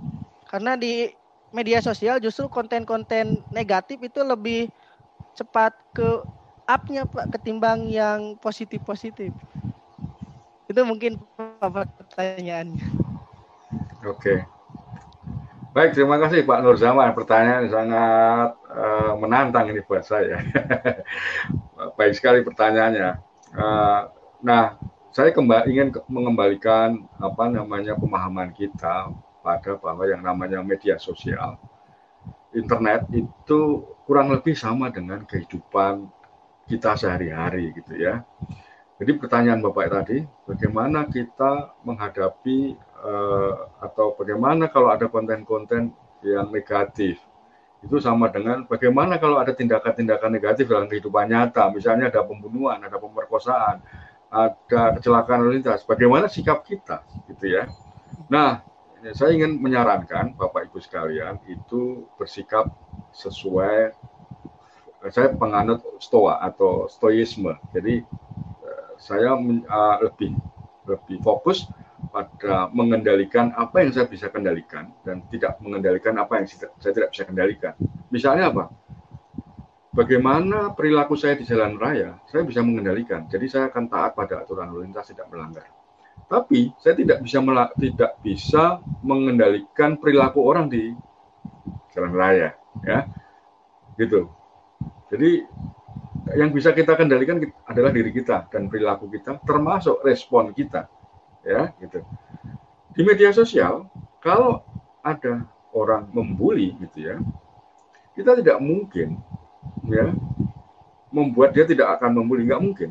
Karena di media sosial justru konten-konten negatif itu lebih cepat ke up-nya Pak ketimbang yang positif-positif. Itu mungkin pertanyaannya. Oke. Baik, terima kasih Pak Nur Zaman. Pertanyaan sangat uh, menantang ini buat saya. Baik sekali pertanyaannya. Uh, nah, saya kembali ingin mengembalikan apa namanya pemahaman kita pada bahwa yang namanya media sosial, internet itu kurang lebih sama dengan kehidupan kita sehari-hari gitu ya. Jadi pertanyaan Bapak tadi, bagaimana kita menghadapi uh, atau bagaimana kalau ada konten-konten yang negatif? Itu sama dengan bagaimana kalau ada tindakan-tindakan negatif dalam kehidupan nyata, misalnya ada pembunuhan, ada pemerkosaan, ada kecelakaan lalu lintas. Bagaimana sikap kita, gitu ya? Nah, saya ingin menyarankan Bapak Ibu sekalian itu bersikap sesuai saya penganut stoa atau stoisme. Jadi saya uh, lebih lebih fokus pada mengendalikan apa yang saya bisa kendalikan dan tidak mengendalikan apa yang saya tidak bisa kendalikan. Misalnya apa? Bagaimana perilaku saya di jalan raya, saya bisa mengendalikan. Jadi saya akan taat pada aturan lalu lintas tidak melanggar. Tapi saya tidak bisa tidak bisa mengendalikan perilaku orang di jalan raya, ya, gitu. Jadi yang bisa kita kendalikan adalah diri kita dan perilaku kita, termasuk respon kita, ya gitu. Di media sosial, kalau ada orang membuli, gitu ya, kita tidak mungkin, ya, membuat dia tidak akan membuli, nggak mungkin.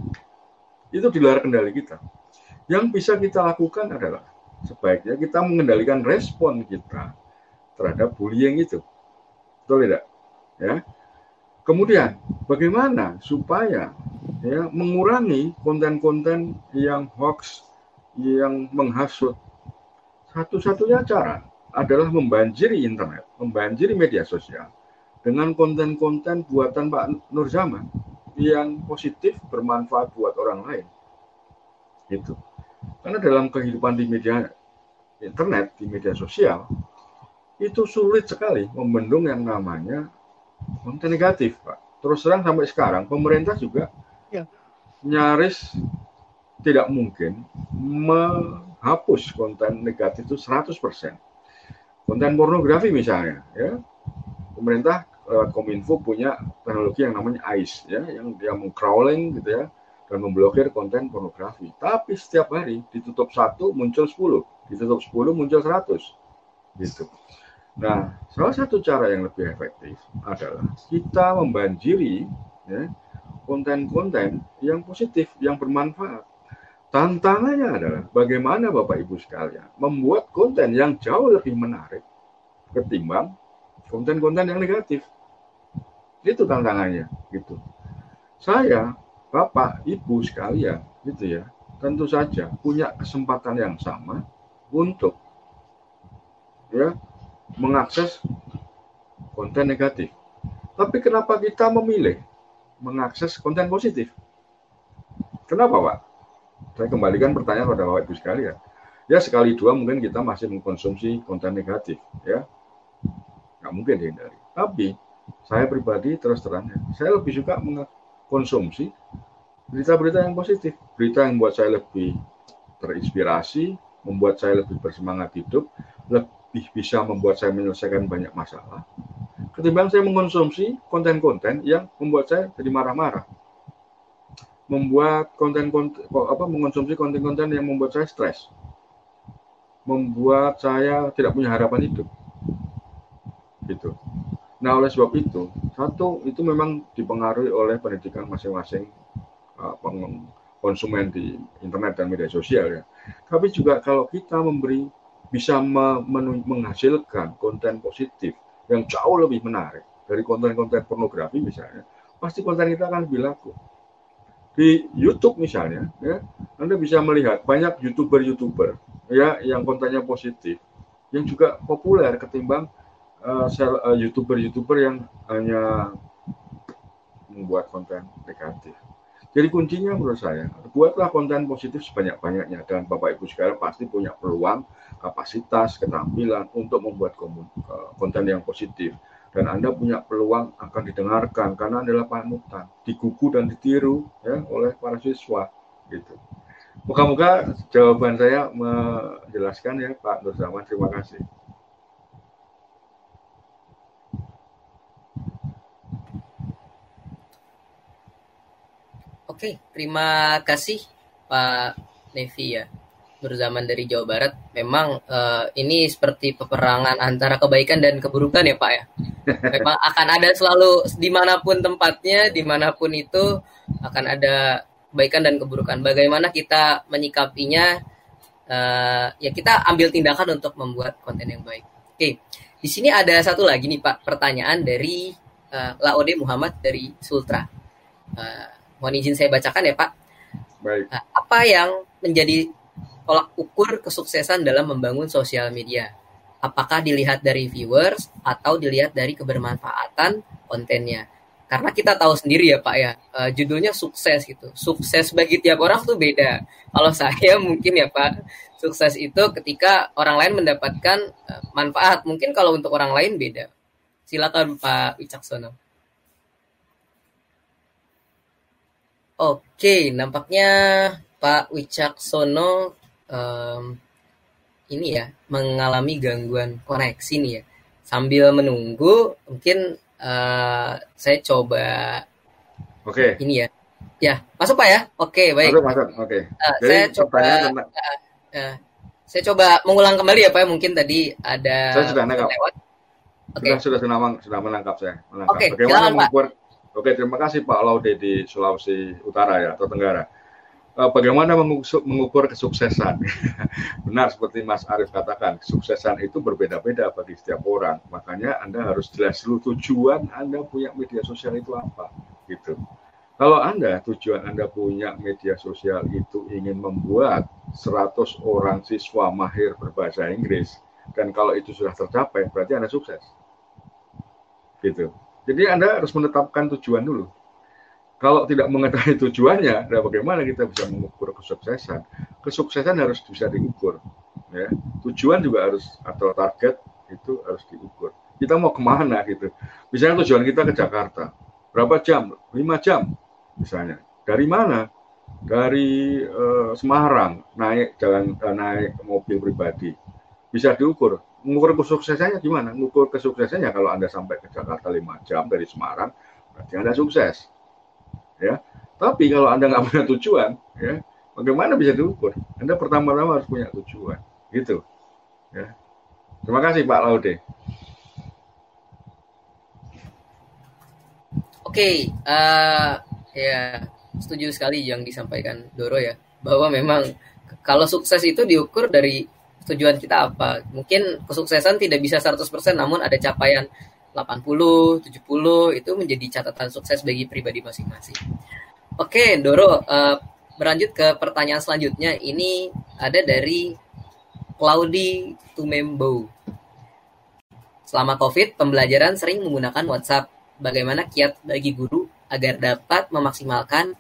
Itu di luar kendali kita. Yang bisa kita lakukan adalah sebaiknya kita mengendalikan respon kita terhadap bullying itu, betul tidak? Ya, Kemudian, bagaimana supaya ya mengurangi konten-konten yang hoax, yang menghasut? Satu-satunya cara adalah membanjiri internet, membanjiri media sosial dengan konten-konten buatan Pak Nur Zaman yang positif bermanfaat buat orang lain. Itu. Karena dalam kehidupan di media internet, di media sosial, itu sulit sekali membendung yang namanya konten negatif, Pak. Terus terang sampai sekarang pemerintah juga ya. nyaris tidak mungkin menghapus konten negatif itu 100%. Konten pornografi misalnya, ya. Pemerintah lewat Kominfo punya teknologi yang namanya ICE ya, yang dia mengcrawling gitu ya dan memblokir konten pornografi. Tapi setiap hari ditutup satu muncul 10, ditutup 10 muncul 100 gitu. Nah, salah satu cara yang lebih efektif adalah kita membanjiri ya, konten-konten yang positif, yang bermanfaat. Tantangannya adalah bagaimana Bapak Ibu sekalian membuat konten yang jauh lebih menarik ketimbang konten-konten yang negatif. Itu tantangannya, gitu. saya, Bapak, Ibu sekalian, gitu ya, tentu saja punya kesempatan yang sama untuk ya mengakses konten negatif. Tapi kenapa kita memilih mengakses konten positif? Kenapa, Pak? Saya kembalikan pertanyaan pada Bapak Ibu sekalian. Ya sekali dua mungkin kita masih mengkonsumsi konten negatif, ya nggak mungkin dihindari. Tapi saya pribadi terus terang, saya lebih suka mengkonsumsi berita-berita yang positif, berita yang membuat saya lebih terinspirasi, membuat saya lebih bersemangat hidup, lebih bisa membuat saya menyelesaikan banyak masalah. Ketimbang saya mengkonsumsi konten-konten yang membuat saya jadi marah-marah membuat konten-konten apa mengkonsumsi konten-konten yang membuat saya stres membuat saya tidak punya harapan hidup gitu. Nah oleh sebab itu satu itu memang dipengaruhi oleh pendidikan masing-masing uh, konsumen di internet dan media sosial ya. Tapi juga kalau kita memberi bisa menghasilkan konten positif yang jauh lebih menarik dari konten-konten pornografi misalnya pasti konten kita akan lebih laku. Di YouTube misalnya, ya, Anda bisa melihat banyak youtuber-youtuber ya yang kontennya positif, yang juga populer ketimbang uh, youtuber-youtuber yang hanya membuat konten negatif. Jadi kuncinya menurut saya, buatlah konten positif sebanyak-banyaknya dan Bapak Ibu sekalian pasti punya peluang, kapasitas, keterampilan untuk membuat eh, konten yang positif dan Anda punya peluang akan didengarkan karena adalah panutan, digugu dan ditiru ya oleh para siswa gitu. Moga-moga jawaban saya menjelaskan ya Pak Nur Zaman. Terima kasih. Oke, terima kasih Pak Nevi ya berzaman dari Jawa Barat memang uh, ini seperti peperangan antara kebaikan dan keburukan ya Pak ya. Memang akan ada selalu di mana pun tempatnya, di mana pun itu akan ada kebaikan dan keburukan. Bagaimana kita menyikapinya? Uh, ya kita ambil tindakan untuk membuat konten yang baik. Oke, di sini ada satu lagi nih Pak pertanyaan dari uh, Laode Muhammad dari Sultra. Uh, mohon izin saya bacakan ya Pak. Baik. Uh, apa yang menjadi tolak ukur kesuksesan dalam membangun sosial media? Apakah dilihat dari viewers atau dilihat dari kebermanfaatan kontennya? Karena kita tahu sendiri ya Pak ya, uh, judulnya sukses gitu. Sukses bagi tiap orang tuh beda. Kalau saya mungkin ya Pak, sukses itu ketika orang lain mendapatkan uh, manfaat. Mungkin kalau untuk orang lain beda. Silakan Pak Wicaksono. Oke, nampaknya Pak Wicaksono um, ini ya mengalami gangguan koneksi nih ya. Sambil menunggu, mungkin uh, saya coba. Oke. Okay. Ini ya. Ya, masuk pak ya. Oke, okay, baik. Masuk, masuk. Oke. Uh, saya coba. Uh, uh, saya coba mengulang kembali ya pak. Ya. Mungkin tadi ada. Saya sudah menangkap. Oke. Okay. Sudah sudah sudah menangkap saya. Menangkap. Oke. Okay, Bagaimana mengukur? Oke, terima kasih Pak Laude di Sulawesi Utara ya atau Tenggara. Eh, bagaimana mengukur kesuksesan. Benar seperti Mas Arief katakan, kesuksesan itu berbeda-beda bagi setiap orang. Makanya Anda harus jelas dulu tujuan Anda punya media sosial itu apa. Gitu. Kalau Anda, tujuan Anda punya media sosial itu ingin membuat 100 orang siswa mahir berbahasa Inggris, dan kalau itu sudah tercapai, berarti Anda sukses. Gitu. Jadi Anda harus menetapkan tujuan dulu kalau tidak mengetahui tujuannya, nah bagaimana kita bisa mengukur kesuksesan? Kesuksesan harus bisa diukur. Ya. Tujuan juga harus atau target itu harus diukur. Kita mau ke mana gitu? Misalnya tujuan kita ke Jakarta, berapa jam? Lima jam, misalnya. Dari mana? Dari uh, Semarang naik jalan uh, naik mobil pribadi bisa diukur. Mengukur kesuksesannya gimana? Mengukur kesuksesannya kalau anda sampai ke Jakarta lima jam dari Semarang, berarti anda sukses ya. Tapi kalau Anda nggak punya tujuan, ya, bagaimana bisa diukur? Anda pertama-tama harus punya tujuan, gitu. Ya. Terima kasih Pak Laude. Oke, okay, uh, eh, ya setuju sekali yang disampaikan Doro ya, bahwa memang kalau sukses itu diukur dari tujuan kita apa. Mungkin kesuksesan tidak bisa 100% namun ada capaian 80, 70 itu menjadi catatan sukses bagi pribadi masing-masing. Oke, Doro, uh, berlanjut ke pertanyaan selanjutnya. Ini ada dari Claudi Tumembo. Selama COVID, pembelajaran sering menggunakan WhatsApp. Bagaimana kiat bagi guru agar dapat memaksimalkan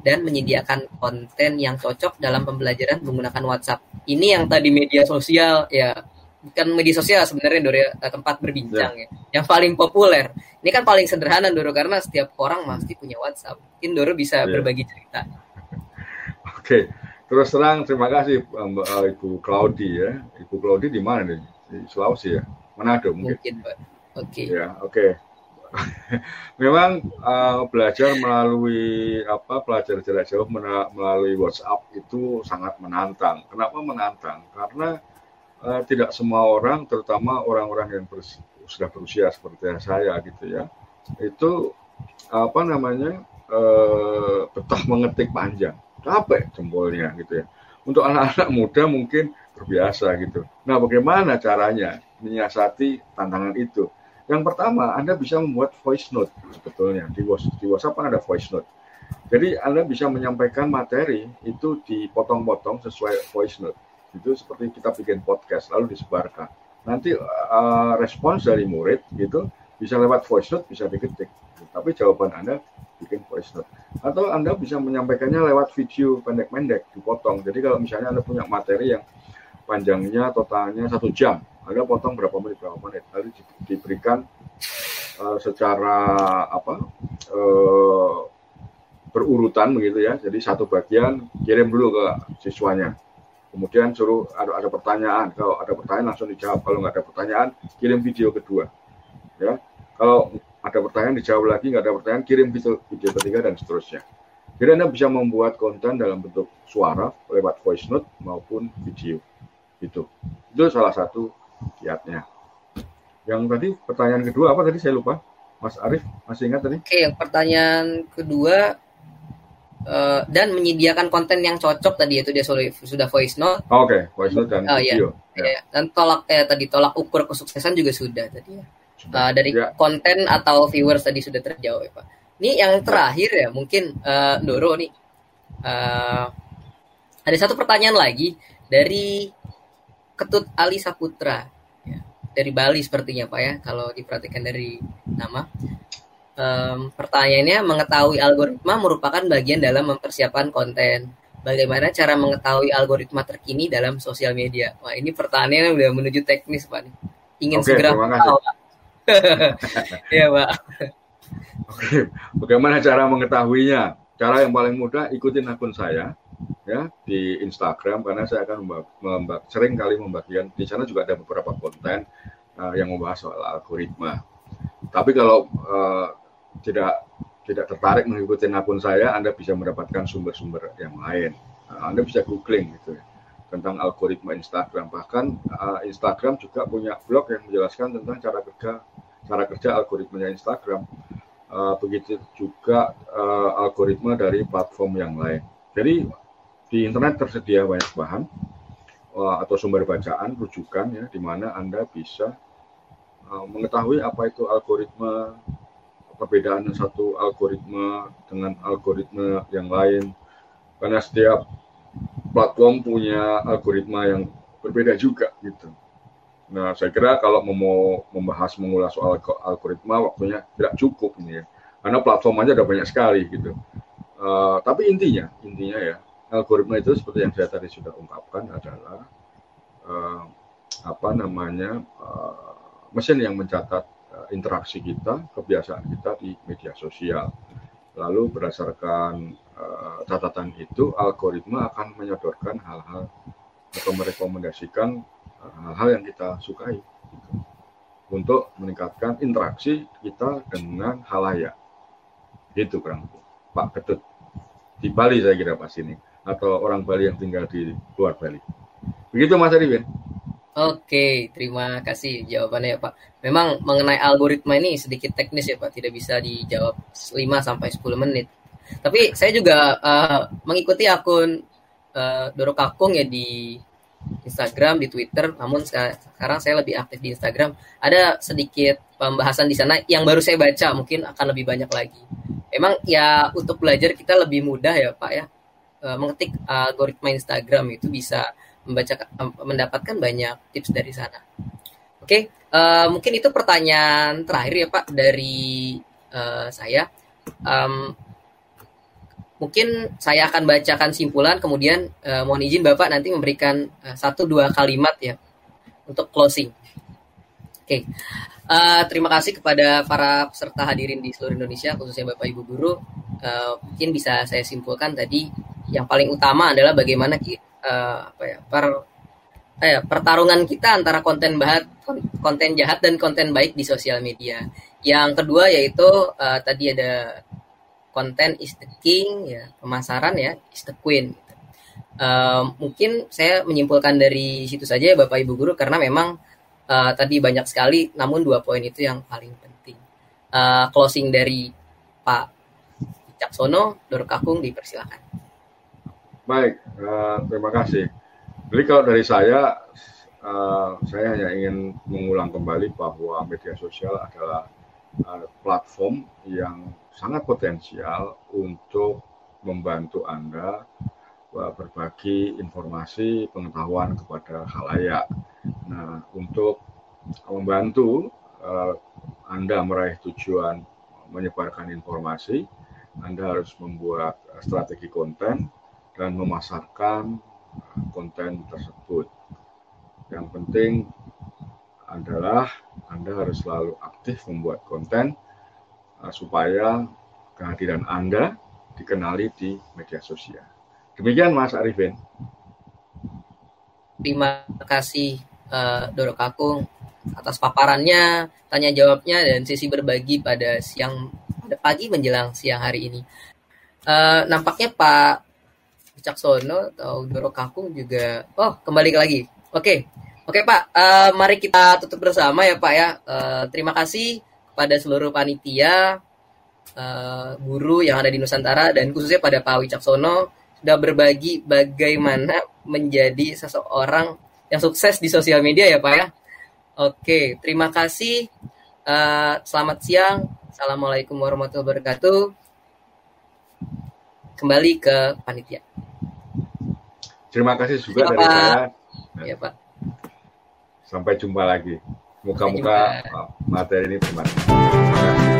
dan menyediakan konten yang cocok dalam pembelajaran menggunakan WhatsApp. Ini yang tadi media sosial ya bukan media sosial sebenarnya Doro ya, tempat berbincang ya. ya. Yang paling populer. Ini kan paling sederhana Doro karena setiap orang pasti punya WhatsApp. Mungkin Doro bisa yeah. berbagi cerita. Oke. Okay. Terus terang terima kasih Mbak uh, Ibu Claudi ya. Ibu Claudi di mana nih? Di Sulawesi ya? Manado mungkin. Mungkin, Pak. Oke. Okay. Ya, oke. Okay. Memang uh, belajar melalui apa pelajar jarak jauh melalui WhatsApp itu sangat menantang. Kenapa menantang? Karena uh, tidak semua orang, terutama orang-orang yang ber, sudah berusia seperti saya gitu ya, itu apa namanya uh, betah mengetik panjang, capek jempolnya gitu ya. Untuk anak-anak muda mungkin terbiasa gitu. Nah, bagaimana caranya menyiasati tantangan itu? Yang pertama, Anda bisa membuat voice note sebetulnya. Di WhatsApp, di WhatsApp kan ada voice note. Jadi Anda bisa menyampaikan materi itu dipotong-potong sesuai voice note. Itu seperti kita bikin podcast lalu disebarkan. Nanti uh, respons dari murid gitu bisa lewat voice note bisa diketik. Tapi jawaban anda bikin voice note. Atau anda bisa menyampaikannya lewat video pendek-pendek dipotong. Jadi kalau misalnya anda punya materi yang panjangnya totalnya satu jam anda potong berapa menit berapa menit lalu di, diberikan uh, secara apa uh, berurutan begitu ya jadi satu bagian kirim dulu ke siswanya Kemudian suruh ada, ada pertanyaan. Kalau ada pertanyaan langsung dijawab. Kalau nggak ada pertanyaan, kirim video kedua. Ya, kalau ada pertanyaan dijawab lagi, nggak ada pertanyaan, kirim video, video ketiga dan seterusnya. Jadi Anda bisa membuat konten dalam bentuk suara lewat voice note maupun video. Itu. Itu salah satu kiatnya. Yang tadi pertanyaan kedua apa tadi saya lupa. Mas Arief masih ingat tadi? Oke, yang pertanyaan kedua uh, dan menyediakan konten yang cocok tadi itu dia sudah voice note. Oh, Oke, okay. voice note dan uh, video. Ya. Ya. Dan tolak eh tadi tolak ukur kesuksesan juga sudah tadi ya. Uh, dari ya. konten atau viewers tadi sudah terjawab ya Pak. Ini yang terakhir ya mungkin uh, Doro nih. Uh, ada satu pertanyaan lagi dari Ketut Ali Saputra ya. dari Bali sepertinya Pak ya kalau diperhatikan dari nama um, pertanyaannya mengetahui algoritma merupakan bagian dalam mempersiapkan konten. Bagaimana cara mengetahui algoritma terkini dalam sosial media? Wah ini pertanyaannya udah menuju teknis pak. Ingin Oke, segera tahu. Iya pak. Oke, bagaimana cara mengetahuinya? Cara yang paling mudah ikutin akun saya ya di Instagram karena saya akan membak sering kali membagikan di sana juga ada beberapa konten uh, yang membahas soal algoritma. Tapi kalau uh, tidak tidak tertarik mengikuti akun saya, Anda bisa mendapatkan sumber-sumber yang lain. Nah, Anda bisa googling gitu ya, tentang algoritma Instagram. Bahkan uh, Instagram juga punya blog yang menjelaskan tentang cara kerja cara kerja algoritmanya Instagram. Uh, begitu juga uh, algoritma dari platform yang lain. Jadi di internet tersedia banyak bahan uh, atau sumber bacaan, rujukan ya, di mana Anda bisa uh, mengetahui apa itu algoritma perbedaan satu algoritma dengan algoritma yang lain karena setiap platform punya algoritma yang berbeda juga gitu. Nah, saya kira kalau mau membahas mengulas soal algoritma waktunya tidak cukup ini ya. Karena platform aja ada banyak sekali gitu. Uh, tapi intinya, intinya ya, algoritma itu seperti yang saya tadi sudah ungkapkan adalah uh, apa namanya uh, mesin yang mencatat Eh, interaksi kita, kebiasaan kita di media sosial. Lalu berdasarkan uh, catatan itu, algoritma akan menyodorkan hal-hal atau merekomendasikan hal-hal uh, yang kita sukai gitu, untuk meningkatkan interaksi kita dengan halayak. Gitu kurang Pak Ketut. Di Bali saya kira pas ini atau orang Bali yang tinggal di luar Bali. Begitu Mas Arifin. Oke, terima kasih jawabannya ya Pak. Memang mengenai algoritma ini sedikit teknis ya Pak, tidak bisa dijawab 5 sampai 10 menit. Tapi saya juga uh, mengikuti akun uh, Doro Kakung ya di Instagram, di Twitter, namun sekarang saya lebih aktif di Instagram. Ada sedikit pembahasan di sana yang baru saya baca, mungkin akan lebih banyak lagi. Memang ya untuk belajar kita lebih mudah ya Pak ya, eh, mengetik algoritma Instagram itu bisa membaca mendapatkan banyak tips dari sana. Oke, uh, mungkin itu pertanyaan terakhir ya Pak dari uh, saya. Um, mungkin saya akan bacakan simpulan, kemudian uh, mohon izin Bapak nanti memberikan uh, satu dua kalimat ya untuk closing. Oke, uh, terima kasih kepada para peserta hadirin di seluruh Indonesia, khususnya Bapak Ibu Guru. Uh, mungkin bisa saya simpulkan tadi yang paling utama adalah bagaimana uh, apa ya per eh, pertarungan kita antara konten bahat konten jahat dan konten baik di sosial media. Yang kedua yaitu uh, tadi ada konten is the king ya pemasaran ya is the queen. Uh, mungkin saya menyimpulkan dari situ saja ya Bapak Ibu guru karena memang uh, tadi banyak sekali namun dua poin itu yang paling penting. Uh, closing dari Pak Caksono, Dor Kakung dipersilakan. Baik, uh, terima kasih. Jadi kalau dari saya, uh, saya hanya ingin mengulang kembali bahwa media sosial adalah uh, platform yang sangat potensial untuk membantu Anda berbagi informasi pengetahuan kepada halayak. Nah, untuk membantu uh, Anda meraih tujuan menyebarkan informasi, Anda harus membuat strategi konten dan memasarkan konten tersebut. Yang penting adalah Anda harus selalu aktif membuat konten uh, supaya kehadiran Anda dikenali di media sosial. Demikian Mas Arifin. Terima kasih uh, Doro Kakung atas paparannya, tanya jawabnya dan sesi berbagi pada siang pada pagi menjelang siang hari ini. Uh, nampaknya Pak Caksono atau Doro Kakung juga. Oh, kembali lagi. Oke. Oke, Pak. Uh, mari kita tutup bersama ya, Pak ya. Uh, terima kasih kepada seluruh panitia, uh, guru yang ada di Nusantara dan khususnya pada Pak Wicaksono sudah berbagi bagaimana menjadi seseorang yang sukses di sosial media ya, Pak ya. Oke, terima kasih. Uh, selamat siang. Assalamualaikum warahmatullahi wabarakatuh. Kembali ke panitia. Terima kasih juga ya, dari Pak. saya. Ya, Pak. Sampai jumpa lagi. Muka-muka materi ini bermanfaat.